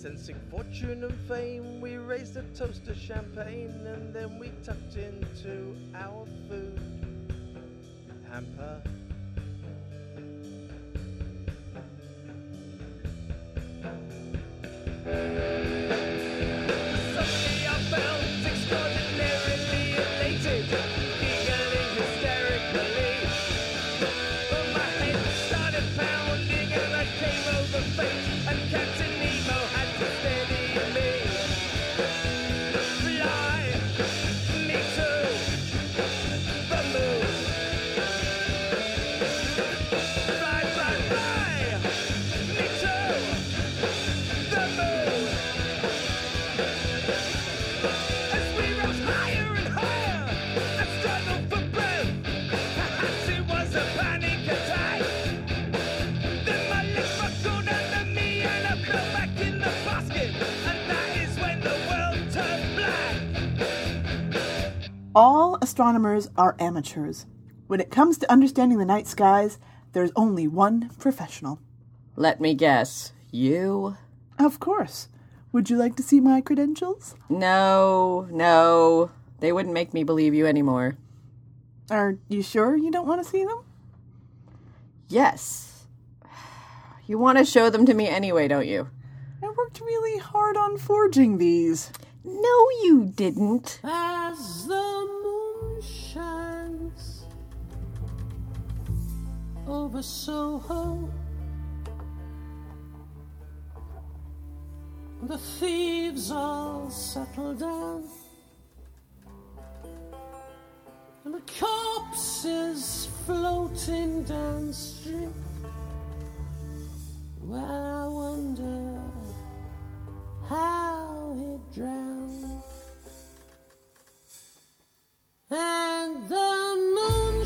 Speaker 17: Sensing fortune and fame, we raised a toast to champagne and then we tucked into our food hamper.
Speaker 3: All astronomers are amateurs. When it comes to understanding the night skies, there's only one professional.
Speaker 2: Let me guess. You?
Speaker 3: Of course. Would you like to see my credentials?
Speaker 2: No, no. They wouldn't make me believe you anymore.
Speaker 3: Are you sure you don't want to see them?
Speaker 2: Yes. You want to show them to me anyway, don't you?
Speaker 3: I worked really hard on forging these.
Speaker 2: No, you didn't.
Speaker 12: As the moon shines over Soho, the thieves all settle down, and the corpses floating downstream. Well, I wonder how he drowned. And the moon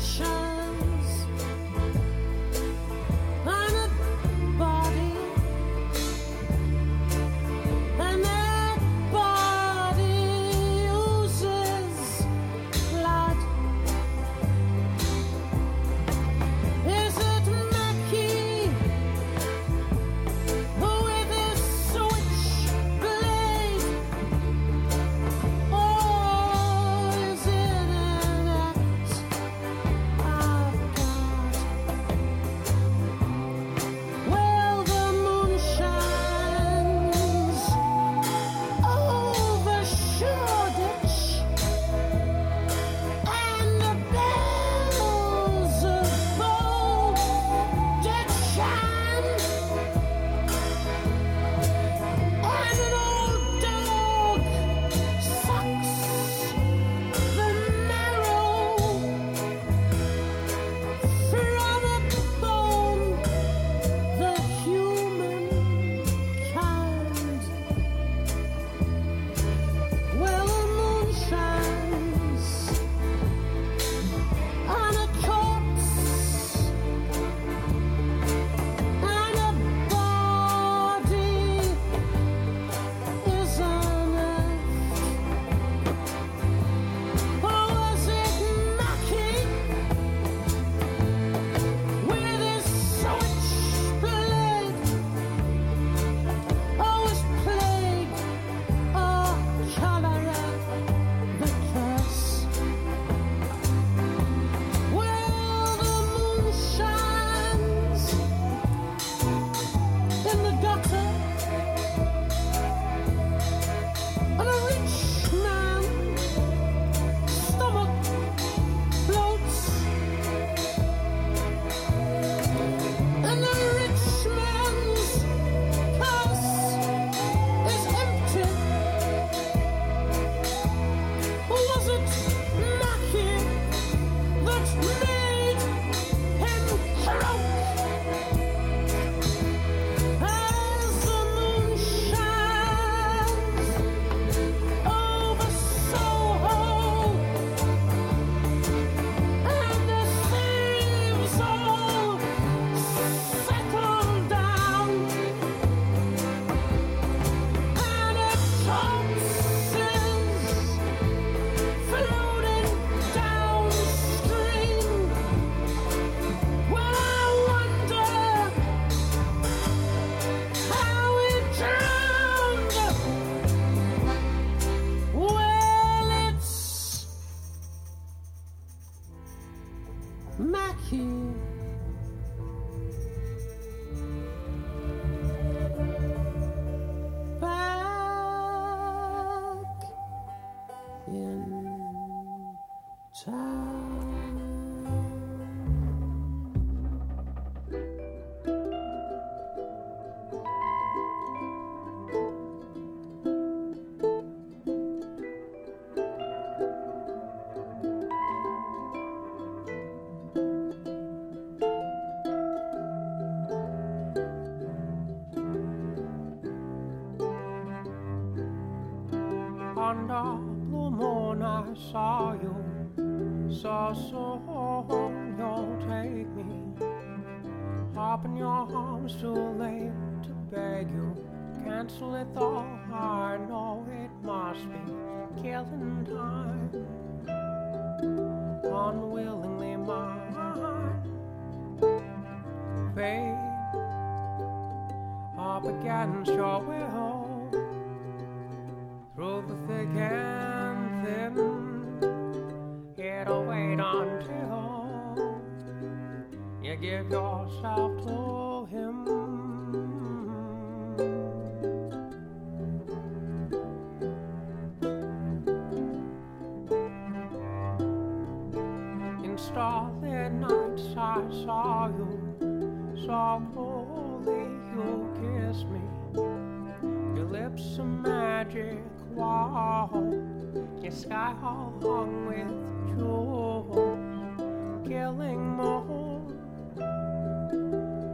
Speaker 12: hung with jewels, killing moon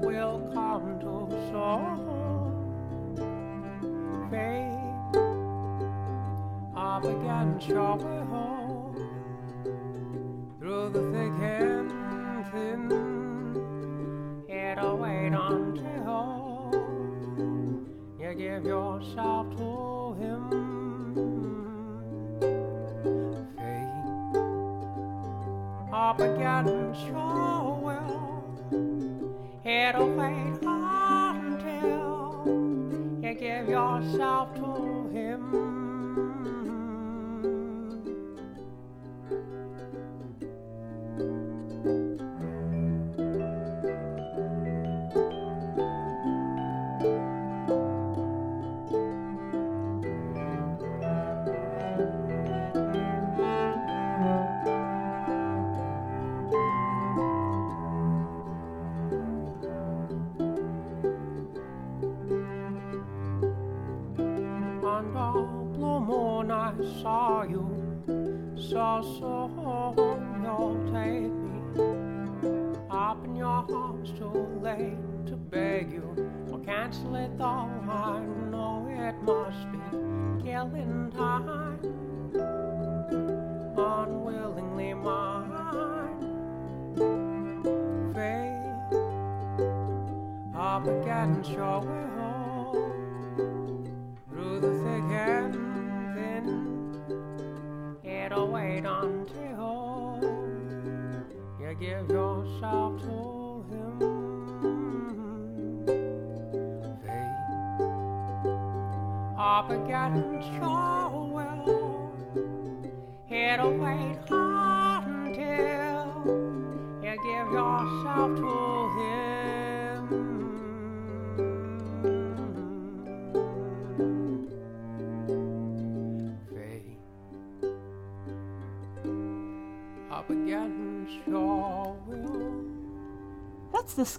Speaker 12: will come to soul. Fate against your will, through the thick and it'll wait until you give yourself to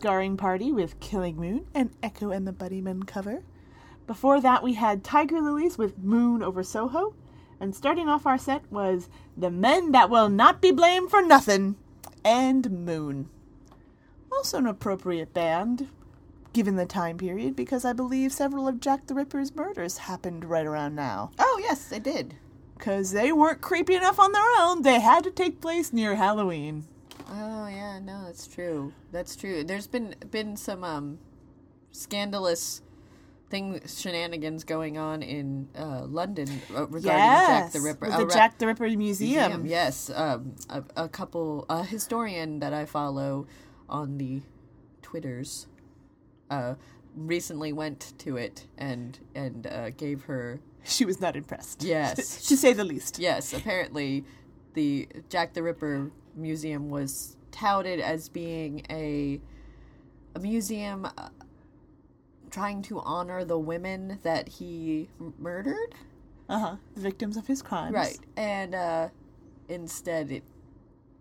Speaker 3: Scarring Party with Killing Moon and Echo and the Bunnymen cover. Before that, we had Tiger Lillies with Moon over Soho. And starting off our set was The Men That Will Not Be Blamed for Nothing and Moon. Also an appropriate band, given the time period, because I believe several of Jack the Ripper's murders happened right around now.
Speaker 2: Oh, yes, they did.
Speaker 3: Because they weren't creepy enough on their own, they had to take place near Halloween.
Speaker 2: Oh yeah, no, that's true. That's true. There's been been some um scandalous thing shenanigans going on in uh, London uh, regarding Jack the Ripper. Uh,
Speaker 3: the
Speaker 2: ra-
Speaker 3: Jack the Ripper Museum.
Speaker 2: Yes, um, a, a couple, a historian that I follow on the Twitters, uh, recently went to it and and uh, gave her. <laughs>
Speaker 3: She was not impressed.
Speaker 2: Yes, <laughs>
Speaker 3: to say the least.
Speaker 2: Yes, apparently, the Jack the Ripper museum was touted as being a a museum uh, trying to honor the women that he m- murdered.
Speaker 3: Uh huh. Victims of his crimes.
Speaker 2: Right. And uh, instead, it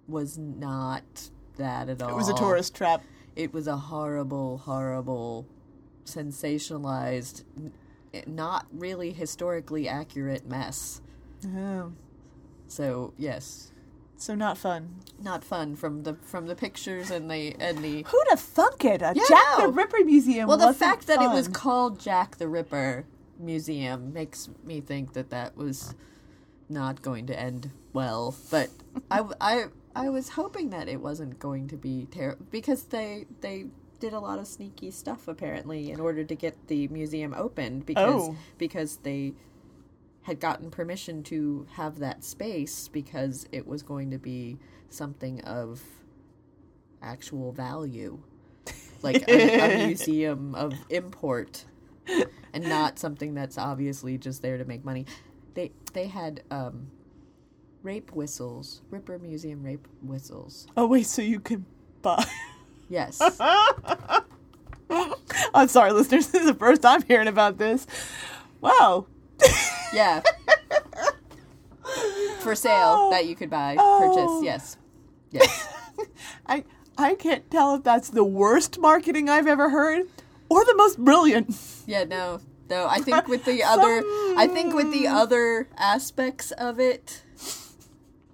Speaker 2: was not that at all.
Speaker 3: It was a tourist trap.
Speaker 2: It was a horrible, horrible, sensationalized, n- not really historically accurate mess.
Speaker 3: Oh.
Speaker 2: So yes,
Speaker 3: So not fun.
Speaker 2: not fun from the from the pictures and the and the.
Speaker 3: Who'd have thunk it? A
Speaker 2: Yeah,
Speaker 3: Jack
Speaker 2: no.
Speaker 3: the Ripper museum.
Speaker 2: Well, the fact that it was called Jack the Ripper Museum makes me think that that was not going to end well. But I I I was hoping that it wasn't going to be terrible because they they did a lot of sneaky stuff apparently in order to get the museum opened because
Speaker 3: Oh.
Speaker 2: because they had gotten permission to have that space because it was going to be something of actual value like a, a <laughs> museum of import and not something that's obviously just there to make money they they had um rape whistles ripper museum rape whistles
Speaker 3: Oh wait, so you can buy. <laughs>
Speaker 2: yes <laughs>
Speaker 3: I'm sorry, listeners. This is the first I'm hearing about this. Wow.
Speaker 2: Yeah for sale oh. that you could buy oh. purchase yes yes <laughs>
Speaker 3: I I can't tell if that's the worst marketing I've ever heard or the most brilliant.
Speaker 2: Yeah, no, no. I think <laughs> with the other, I think with the other aspects of it,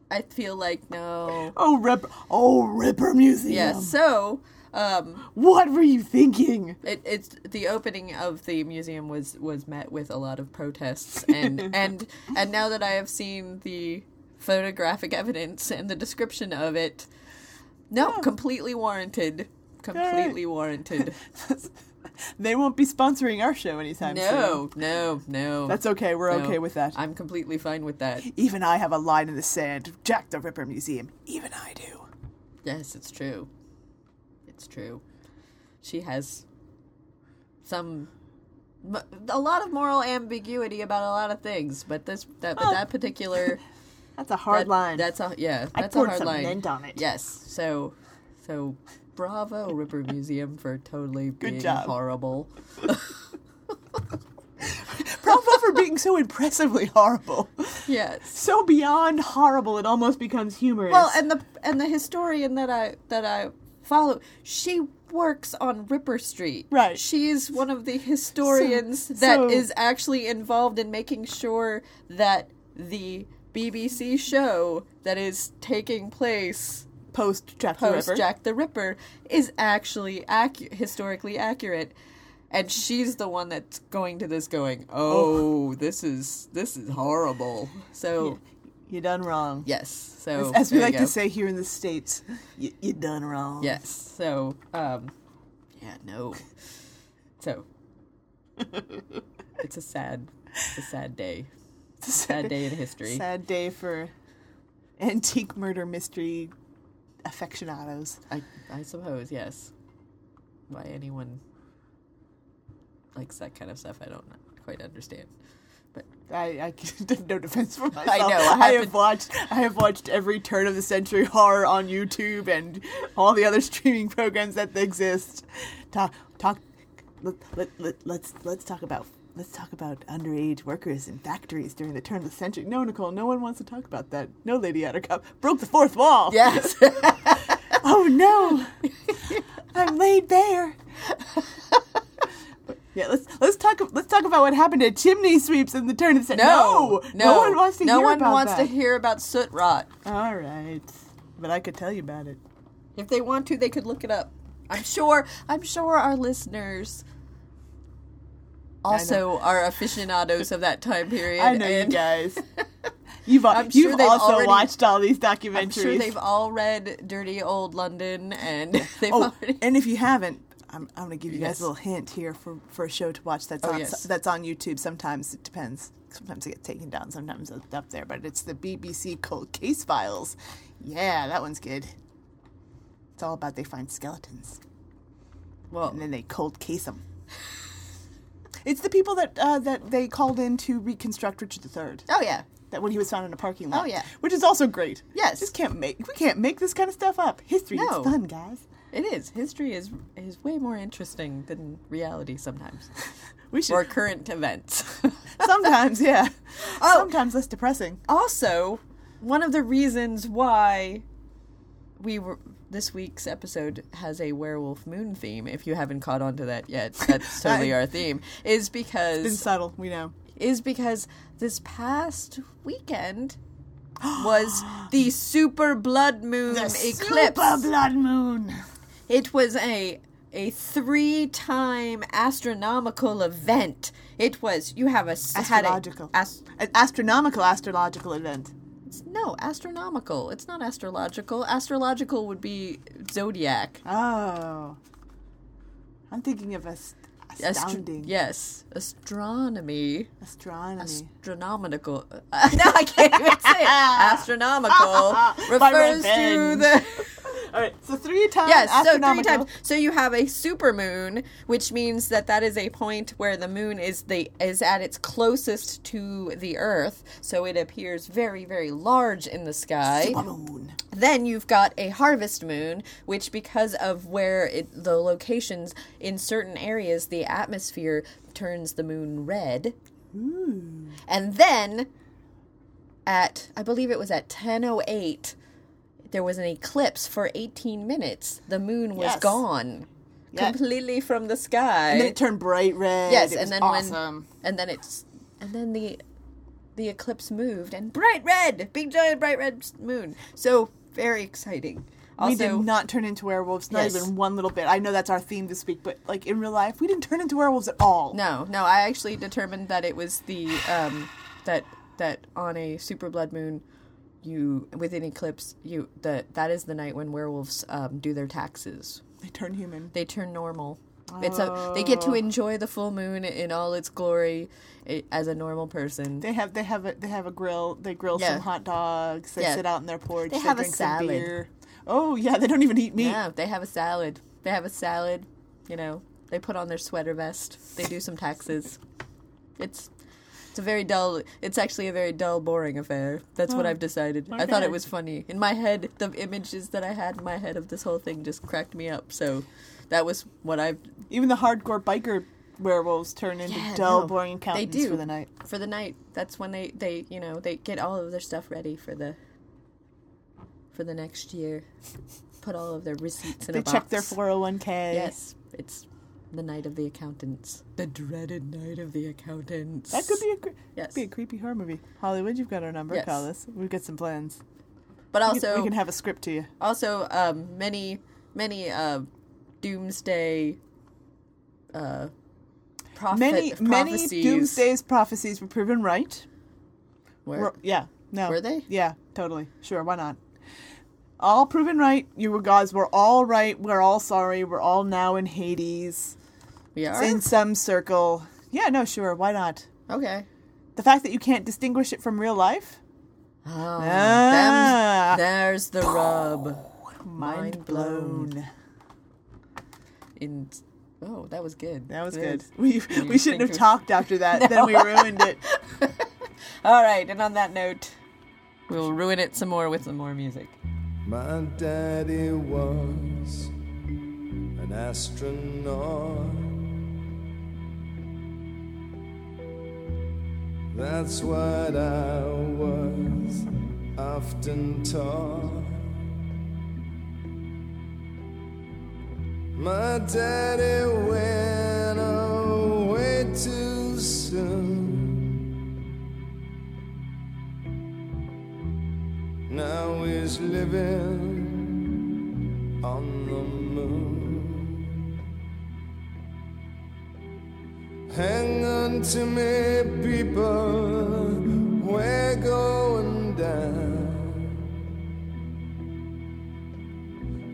Speaker 2: I feel like no.
Speaker 3: Oh, Ripper. Oh, Ripper Museum.
Speaker 2: Yeah. So, um,
Speaker 3: What were you thinking?
Speaker 2: it, it's the opening of the museum was was met with a lot of protests, <laughs> and and and now that I have seen the photographic evidence and the description of it, no, completely warranted. Completely warranted. <laughs>
Speaker 3: They won't be sponsoring our show anytime
Speaker 2: No,
Speaker 3: soon.
Speaker 2: No, no, no.
Speaker 3: That's okay. We're
Speaker 2: No.
Speaker 3: okay with that.
Speaker 2: I'm completely fine with that.
Speaker 3: Even I have a line in the sand. Jack the Ripper Museum. Even I do.
Speaker 2: Yes, it's true. It's true. She has some a lot of moral ambiguity about a lot of things, but this that but
Speaker 3: Oh.
Speaker 2: that particular <laughs>
Speaker 3: That's a hard
Speaker 2: that-
Speaker 3: line.
Speaker 2: That's a yeah,
Speaker 3: I
Speaker 2: that's a
Speaker 3: poured
Speaker 2: hard
Speaker 3: some
Speaker 2: line.
Speaker 3: mint on it.
Speaker 2: Yes. So so bravo Ripper Museum for totally <laughs> being
Speaker 3: job.
Speaker 2: horrible. <laughs>
Speaker 3: Bravo for being so impressively horrible.
Speaker 2: Yes.
Speaker 3: So beyond horrible, it almost becomes humorous.
Speaker 2: Well, and the and the historian that I that I follow, she works on Ripper Street.
Speaker 3: Right.
Speaker 2: She is one of the historians that is
Speaker 3: so-
Speaker 2: actually involved in making sure that the BBC show that is taking place
Speaker 3: post Jack the Ripper.
Speaker 2: Jack the Ripper is actually accu- historically accurate. And she's the one that's going to this going, "Oh, oh. this is this is horrible." So
Speaker 3: you done wrong.
Speaker 2: Yes. So
Speaker 3: as, as we like to say here in the states, you, you done wrong.
Speaker 2: Yes. So, um, yeah, no. So, <laughs> it's a sad, it's a sad day. It's a sad day in history.
Speaker 3: Sad day for antique murder mystery aficionados.
Speaker 2: I, I suppose, yes. Why anyone likes that kind of stuff, I don't quite understand. <laughs>
Speaker 3: I, I have no defense for myself.
Speaker 2: I know, I
Speaker 3: I,
Speaker 2: haven't-
Speaker 3: watched. I have watched every turn of the century horror on YouTube and all the other <laughs> streaming programs that exist. Talk, talk. Let, let, let, let's let's talk about let's talk about underage workers in factories during the turn of the century. No, Nicole, no one wants to talk about that. No, Lady Attercop broke the fourth wall.
Speaker 2: Yes. <laughs>
Speaker 3: oh no, I'm laid bare. Yeah, let's let's talk let's talk about what happened to chimney sweeps in the turn of the century.
Speaker 2: no,
Speaker 3: no, no one wants to
Speaker 2: no
Speaker 3: hear
Speaker 2: one
Speaker 3: about
Speaker 2: wants
Speaker 3: that.
Speaker 2: to hear about soot rot.
Speaker 3: All right, but I could tell you about it.
Speaker 2: If they want to, they could look it up. I'm sure. I'm sure our listeners also are aficionados of that time period.
Speaker 3: I know you
Speaker 2: and
Speaker 3: guys. <laughs> You've al- you've
Speaker 2: sure
Speaker 3: also
Speaker 2: already-
Speaker 3: watched all these documentaries.
Speaker 2: I'm sure they've all read Dirty Old London, and <laughs> they've
Speaker 3: oh,
Speaker 2: already.
Speaker 3: and if you haven't, I'm, I'm going to give you guys a little hint here for, for a show to watch that's
Speaker 2: Oh,
Speaker 3: on
Speaker 2: yes.
Speaker 3: that's on YouTube. Sometimes it depends. Sometimes it gets taken down. Sometimes it's up there. But it's the BBC Cold Case Files. Yeah, that one's good. It's all about they find skeletons.
Speaker 2: Well,
Speaker 3: and then they cold case them. It's the people that uh, that they called in to reconstruct Richard III.
Speaker 2: Oh yeah,
Speaker 3: That when he was found in a parking lot.
Speaker 2: Oh, yeah.
Speaker 3: which is also great.
Speaker 2: Yes.
Speaker 3: just can't make we can't make this kind of stuff up. History,
Speaker 2: No.
Speaker 3: it's fun, guys.
Speaker 2: It is. History is is way more interesting than reality sometimes. <laughs>
Speaker 3: We should
Speaker 2: or current events. <laughs>
Speaker 3: sometimes, yeah. <laughs>
Speaker 2: Oh.
Speaker 3: Sometimes less depressing.
Speaker 2: also, one of the reasons why we were this week's episode has a werewolf moon theme. If you haven't caught on to that yet, that's totally our theme. Is because
Speaker 3: It's been subtle, we know.
Speaker 2: is because this past weekend <gasps> was the super blood moon
Speaker 3: The
Speaker 2: eclipse.
Speaker 3: super blood moon.
Speaker 2: It was a a three time astronomical event. It was you have a a-
Speaker 3: Astrological.
Speaker 2: as-
Speaker 3: An astronomical astrological event.
Speaker 2: it's- no astronomical. It's not astrological. Astrological would be zodiac.
Speaker 3: Oh. I'm thinking of ast-
Speaker 2: Astro-
Speaker 3: astounding.
Speaker 2: yes, astronomy.
Speaker 3: Astronomy.
Speaker 2: Astronomical. <laughs> no, I can't even say it. <laughs> Astronomical refers to the.
Speaker 3: All right, so three times
Speaker 2: Yes, so three times. So you have a super moon, which means that that is a point where the moon is the is at its closest to the Earth, so it appears very very large in the sky.
Speaker 3: Supermoon.
Speaker 2: Then you've got a harvest moon, which because of where it, the locations in certain areas, the atmosphere turns the moon red. Ooh. And then at I believe it was at 10:08 there was an eclipse for 18 minutes. The moon was
Speaker 3: Yes.
Speaker 2: gone.
Speaker 3: Yeah.
Speaker 2: Completely from the sky.
Speaker 3: And then it turned bright red.
Speaker 2: Yes,
Speaker 3: It
Speaker 2: and
Speaker 3: was
Speaker 2: then
Speaker 3: awesome.
Speaker 2: when and then it's and then the the eclipse moved and bright red, big giant bright red moon. So very exciting. Also,
Speaker 3: we did not turn into werewolves, not
Speaker 2: Yes.
Speaker 3: even one little bit. I know that's our theme this week, but like in real life, we didn't turn into werewolves at all.
Speaker 2: No, no, I actually determined that it was the um that that on a super blood moon you with an eclipse you that that is the night when werewolves um, do their taxes.
Speaker 3: They turn human.
Speaker 2: They turn normal. It's a they get to
Speaker 3: Oh.
Speaker 2: enjoy the full moon in all its glory as a normal person.
Speaker 3: They have they have a they have a grill. They grill
Speaker 2: Yeah.
Speaker 3: some hot dogs. They
Speaker 2: Yeah.
Speaker 3: sit out in their porch.
Speaker 2: They have a salad.
Speaker 3: beer. Oh yeah, they don't even eat meat.
Speaker 2: Yeah, they have a salad. They have a salad. You know, they put on their sweater vest. They do some taxes. It's it's a very dull. It's actually a very dull, boring affair. That's what
Speaker 3: Oh,
Speaker 2: I've decided. I thought it was funny in my head. The images that I had in my head of this whole thing just cracked me up. So that was what I've
Speaker 3: Even the hardcore biker werewolves turn into
Speaker 2: Yeah,
Speaker 3: dull,
Speaker 2: no,
Speaker 3: boring
Speaker 2: they do
Speaker 3: for the night.
Speaker 2: For the night. That's when they they you know they get all of their stuff ready for the for the next year. Put all of their receipts in
Speaker 3: They
Speaker 2: a box.
Speaker 3: They check their 401k.
Speaker 2: Yes, it's the night of the accountants. The dreaded night of the accountants.
Speaker 3: That could be a cre-
Speaker 2: Yes.
Speaker 3: be a creepy horror movie. Hollywood, you've got our number.
Speaker 2: Yes.
Speaker 3: Call us. We've got some plans.
Speaker 2: But
Speaker 3: We can-
Speaker 2: also,
Speaker 3: we can have a script to you.
Speaker 2: Also, um, many many uh, doomsday uh, prophet
Speaker 3: many many
Speaker 2: prophecies.
Speaker 3: doomsday's prophecies were proven right.
Speaker 2: Were-
Speaker 3: Were- yeah, no,
Speaker 2: Were they?
Speaker 3: Yeah, totally. Sure, why not? All proven right. You guys. We're all right. We're all sorry. We're all now in Hades.
Speaker 2: We are?
Speaker 3: in some circle. Yeah, no, sure. Why not?
Speaker 2: Okay.
Speaker 3: The fact that you can't distinguish it from real life.
Speaker 2: Oh,
Speaker 3: Ah.
Speaker 2: them- there's the rub.
Speaker 3: Mind blown.
Speaker 2: In oh, that was good.
Speaker 3: That was
Speaker 2: It
Speaker 3: good.
Speaker 2: is.
Speaker 3: We
Speaker 2: you
Speaker 3: we shouldn't have
Speaker 2: of-
Speaker 3: talked after that. Then we <laughs> ruined it. <laughs>
Speaker 2: All right, and on that note, we'll ruin it some more with some more music.
Speaker 18: My daddy was an astronaut. That's what I was often taught. My daddy went away too soon. Now he's living on the moon. Hang on to me, people, we're going down.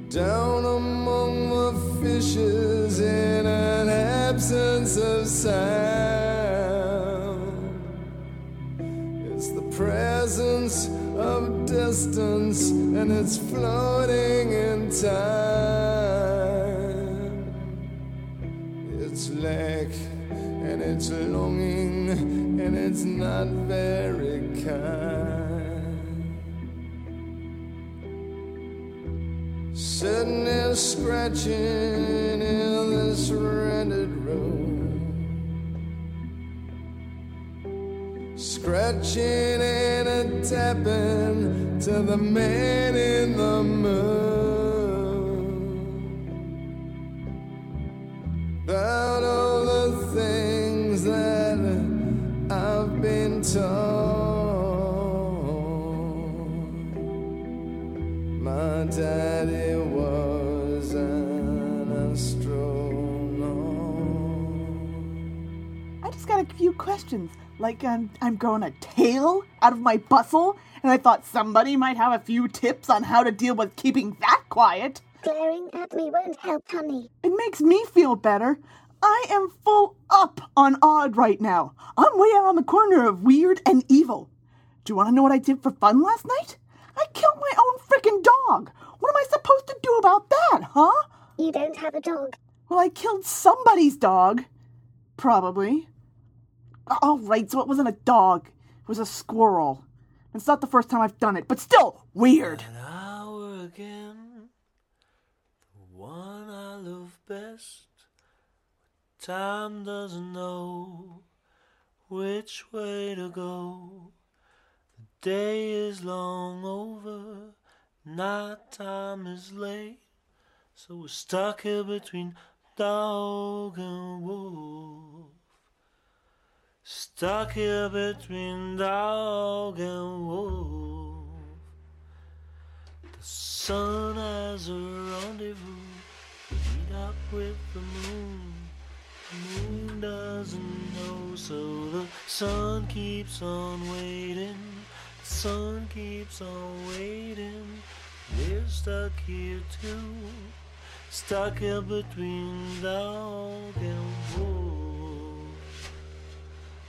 Speaker 18: Down among the fishes in an absence of sound. It's the presence of distance and it's floating in time. It's lack and it's longing and it's not very kind. Sitting there scratching in this rented room, scratching and tapping to the man in the moon. About all the things that I've been told. My daddy was an astronaut.
Speaker 3: I just got a few questions. Like, um, I'm growing a tail out of my bustle, and I thought somebody might have a few tips on how to deal with keeping that quiet.
Speaker 1: Glaring at me won't help, honey.
Speaker 3: It makes me feel better. I am full up on odd right now. I'm way out on the corner of weird and evil. Do you want to know what I did for fun last night? I killed my own frickin' dog. What am I supposed to do about that, huh?
Speaker 1: You don't have a dog.
Speaker 3: Well, I killed somebody's dog. Probably. All right, so it wasn't a dog. It was a squirrel. It's not the first time I've done it, but still weird.
Speaker 19: An hour again, the one I love best. Time doesn't know which way to go. The day is long over, night time is late. So we're stuck here between dog and wolf. Stuck here between dog and wolf. The sun has a rendezvous. Meet up with the moon. The moon doesn't know, so the sun keeps on waiting. The sun keeps on waiting. We're stuck here too. Stuck here between dog and wolf.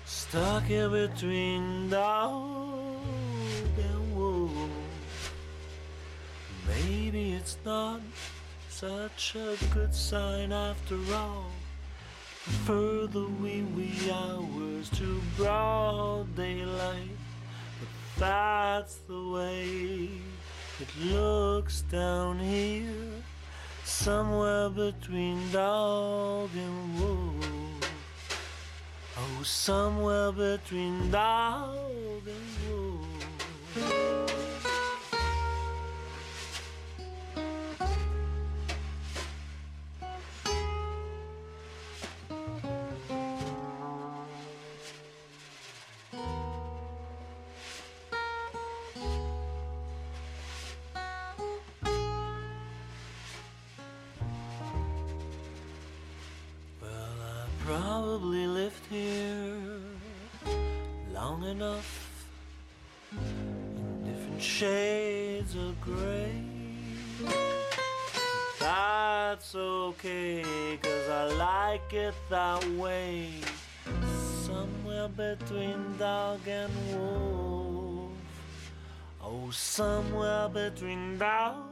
Speaker 19: Stuck here between dog and wolf. Maybe it's not such a good sign after all. The further wee wee hours to broad daylight. But that's the way it looks down here. Somewhere between dog and wolf. Oh, somewhere between dog and wolf. Probably lived here long enough in different shades of gray. That's okay, cause I like it that way. Somewhere between dog and wolf. Oh, somewhere between dog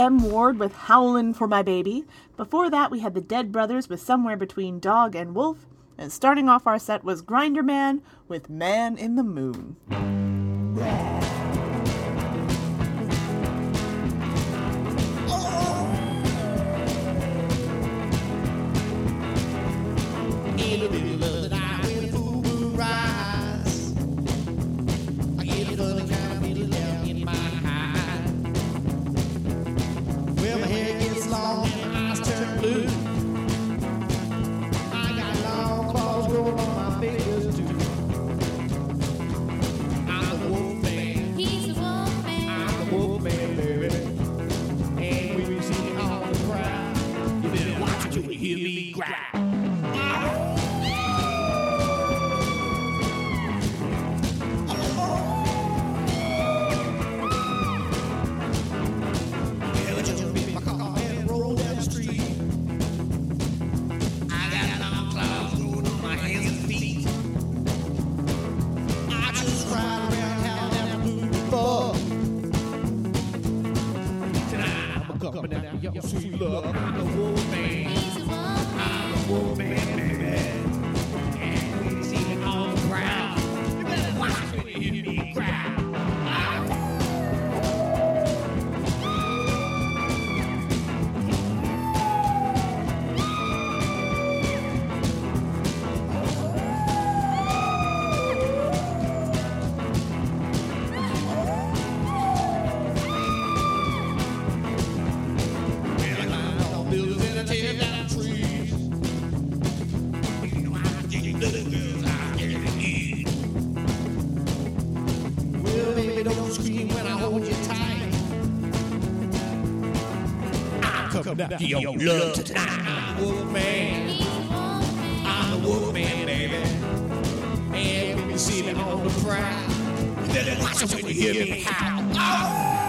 Speaker 20: M. Ward with Howlin' for My Baby. Before that, we had the Dead Brothers with Somewhere Between Dog and Wolf. And starting off our set was Grinderman with Man in the Moon.
Speaker 12: come down to your love tonight. I'm a wolf man. I'm a wolf man, baby. And when you see me on the prowl, you better watch it when you hear me howl. Oh!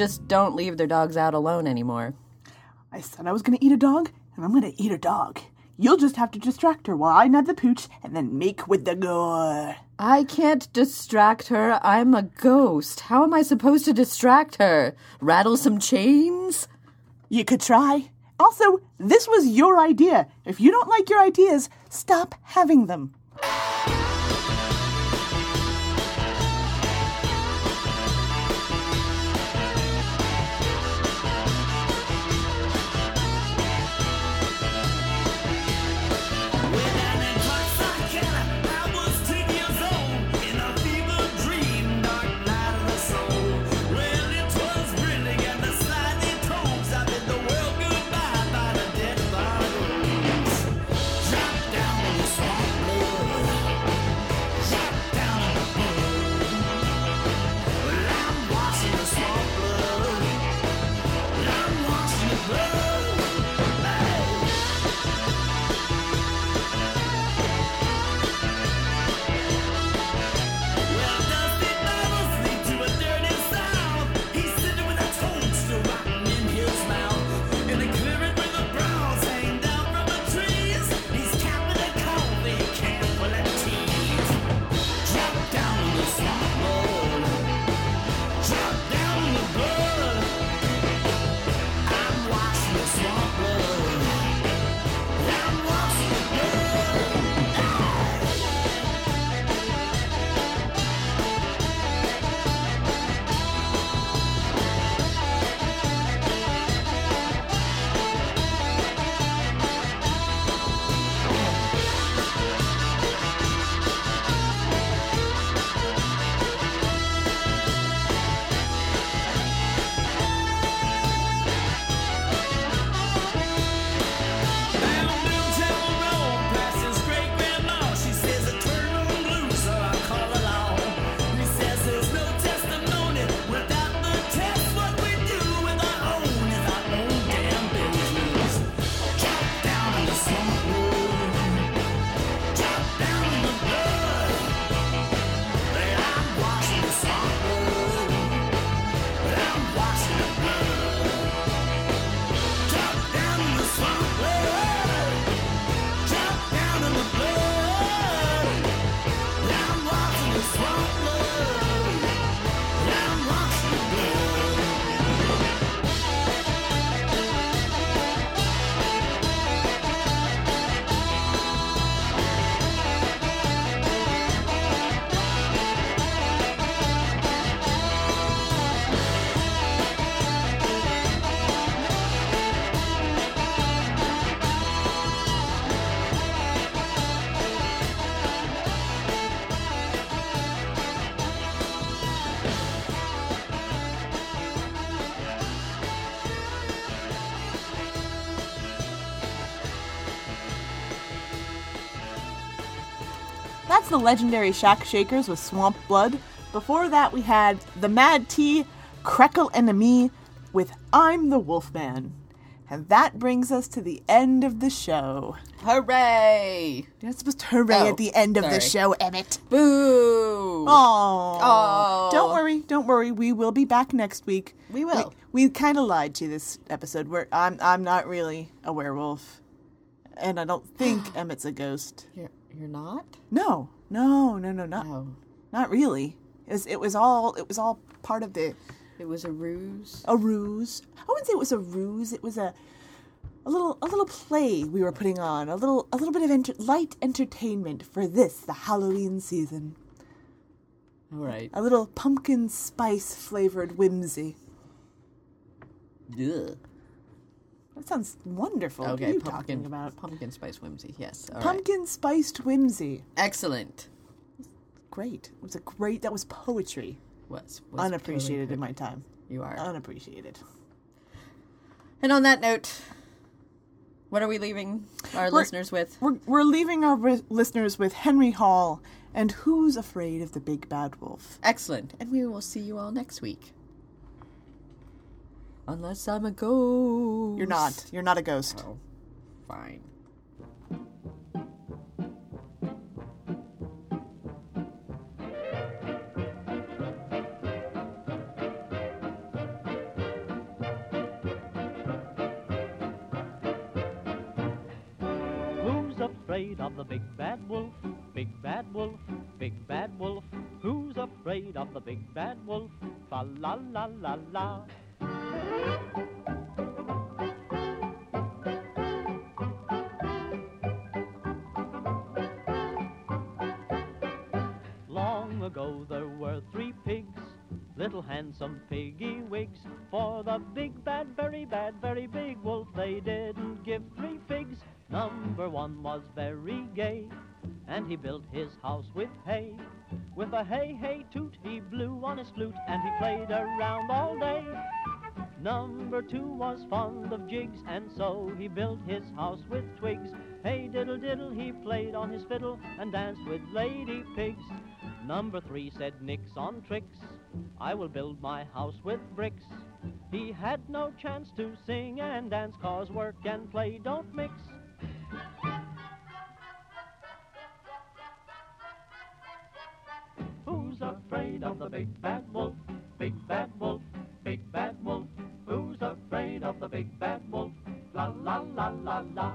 Speaker 2: just don't leave their dogs out alone anymore.
Speaker 20: I said I was going to eat a dog, and I'm going to eat a dog.
Speaker 3: You'll just have to distract her while I nab the pooch and then make with the gore.
Speaker 2: I can't distract her. I'm a ghost. How am I supposed to distract her? Rattle some chains?
Speaker 3: You could try. Also, this was your idea. If you don't like your ideas, stop having them. The legendary Shack Shakers with Swamp Blood. Before that, we had the Mad Tea, Crackle Enemy with I'm the Wolfman. And that brings us to the end of the show.
Speaker 2: Hooray!
Speaker 3: You're not supposed to hooray
Speaker 2: Oh,
Speaker 3: at the end of the show, Emmett.
Speaker 2: Boo!
Speaker 3: Oh. Don't worry, don't worry. We will be back next week.
Speaker 2: We will.
Speaker 3: We, kind of lied to you this episode. Where I'm I'm not really a werewolf, and I don't think <gasps> Emmett's a ghost.
Speaker 2: You're you're not?
Speaker 3: No, no, no, no, not
Speaker 2: No.
Speaker 3: not really. It was, it was all it was all part of the
Speaker 2: It was a ruse.
Speaker 3: a ruse. I wouldn't say it was a ruse. It was a a little a little play we were putting on. A little a little bit of enter- light entertainment for this the Halloween season.
Speaker 2: All right.
Speaker 3: A little pumpkin spice flavored whimsy.
Speaker 2: Ugh.
Speaker 3: That sounds wonderful.
Speaker 2: Okay,
Speaker 3: what are you
Speaker 2: pumpkin,
Speaker 3: talking about?
Speaker 2: pumpkin spice whimsy. Yes. all right.
Speaker 3: Pumpkin spiced whimsy.
Speaker 2: Excellent.
Speaker 3: Great. It was a great. That was poetry.
Speaker 2: Was, was
Speaker 3: Unappreciated
Speaker 2: totally
Speaker 3: in my time.
Speaker 2: You are.
Speaker 3: Unappreciated.
Speaker 2: And on that note, what are we leaving our
Speaker 3: We're-
Speaker 2: listeners with?
Speaker 3: We're, we're leaving our ri- listeners with Henry Hall and Who's Afraid of the Big Bad Wolf?
Speaker 2: Excellent. And we will see you all next week. Unless I'm a ghost.
Speaker 3: You're not. You're not a ghost.
Speaker 2: Oh, fine.
Speaker 19: Who
Speaker 21: afraid of the big bad wolf? Big bad wolf, big bad wolf. Who's afraid of the big bad wolf? Fa la la la la. Long ago there were three pigs, little handsome piggy wigs. For the big bad, very bad, very big wolf, they didn't give three figs. Number one was very gay, and he built his house with hay. With a hey hey toot, he blew on his flute, and he played around all day. Number two was fond of jigs, and so he built his house with twigs. Hey diddle diddle, he played on his fiddle and danced with lady pigs. Number three said nix on tricks. I will build my house with bricks. He had no chance to sing and dance, cause work and play don't mix. Who's afraid of the big bad wolf? Big bad wolf, big bad wolf. Who's afraid of the big bad wolf? La la la la la.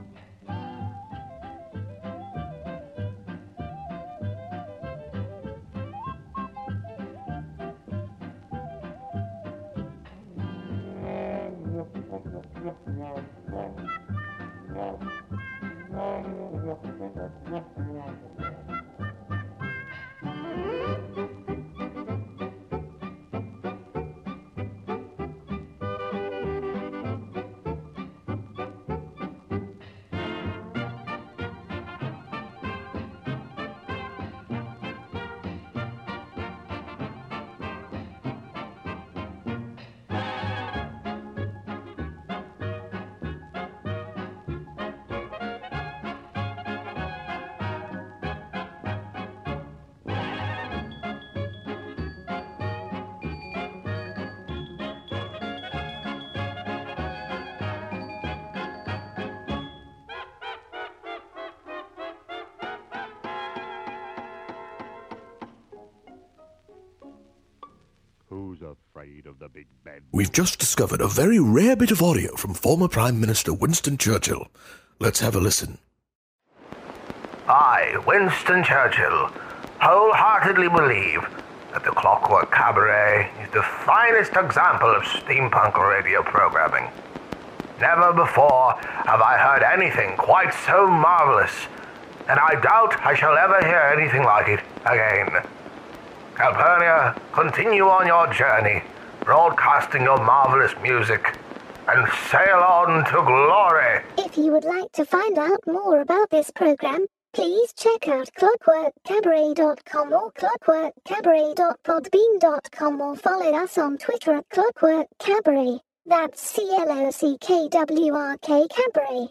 Speaker 22: Who's <laughs>
Speaker 23: We've just discovered a very rare bit of audio from former Prime Minister Winston Churchill. Let's have a listen.
Speaker 24: I, Winston Churchill, wholeheartedly believe that the Clockwork Cabaret is the finest example of steampunk radio programming. Never before have I heard anything quite so marvelous, and I doubt I shall ever hear anything like it again. Calpurnia, continue on your journey, broadcasting your marvelous music, and sail on to glory.
Speaker 1: If you would like to find out more about this program, please check out clockworkcabaret.com or clockworkcabaret.podbean.com or follow us on Twitter at clockworkcabaret. That's C L O C K W R K Cabaret.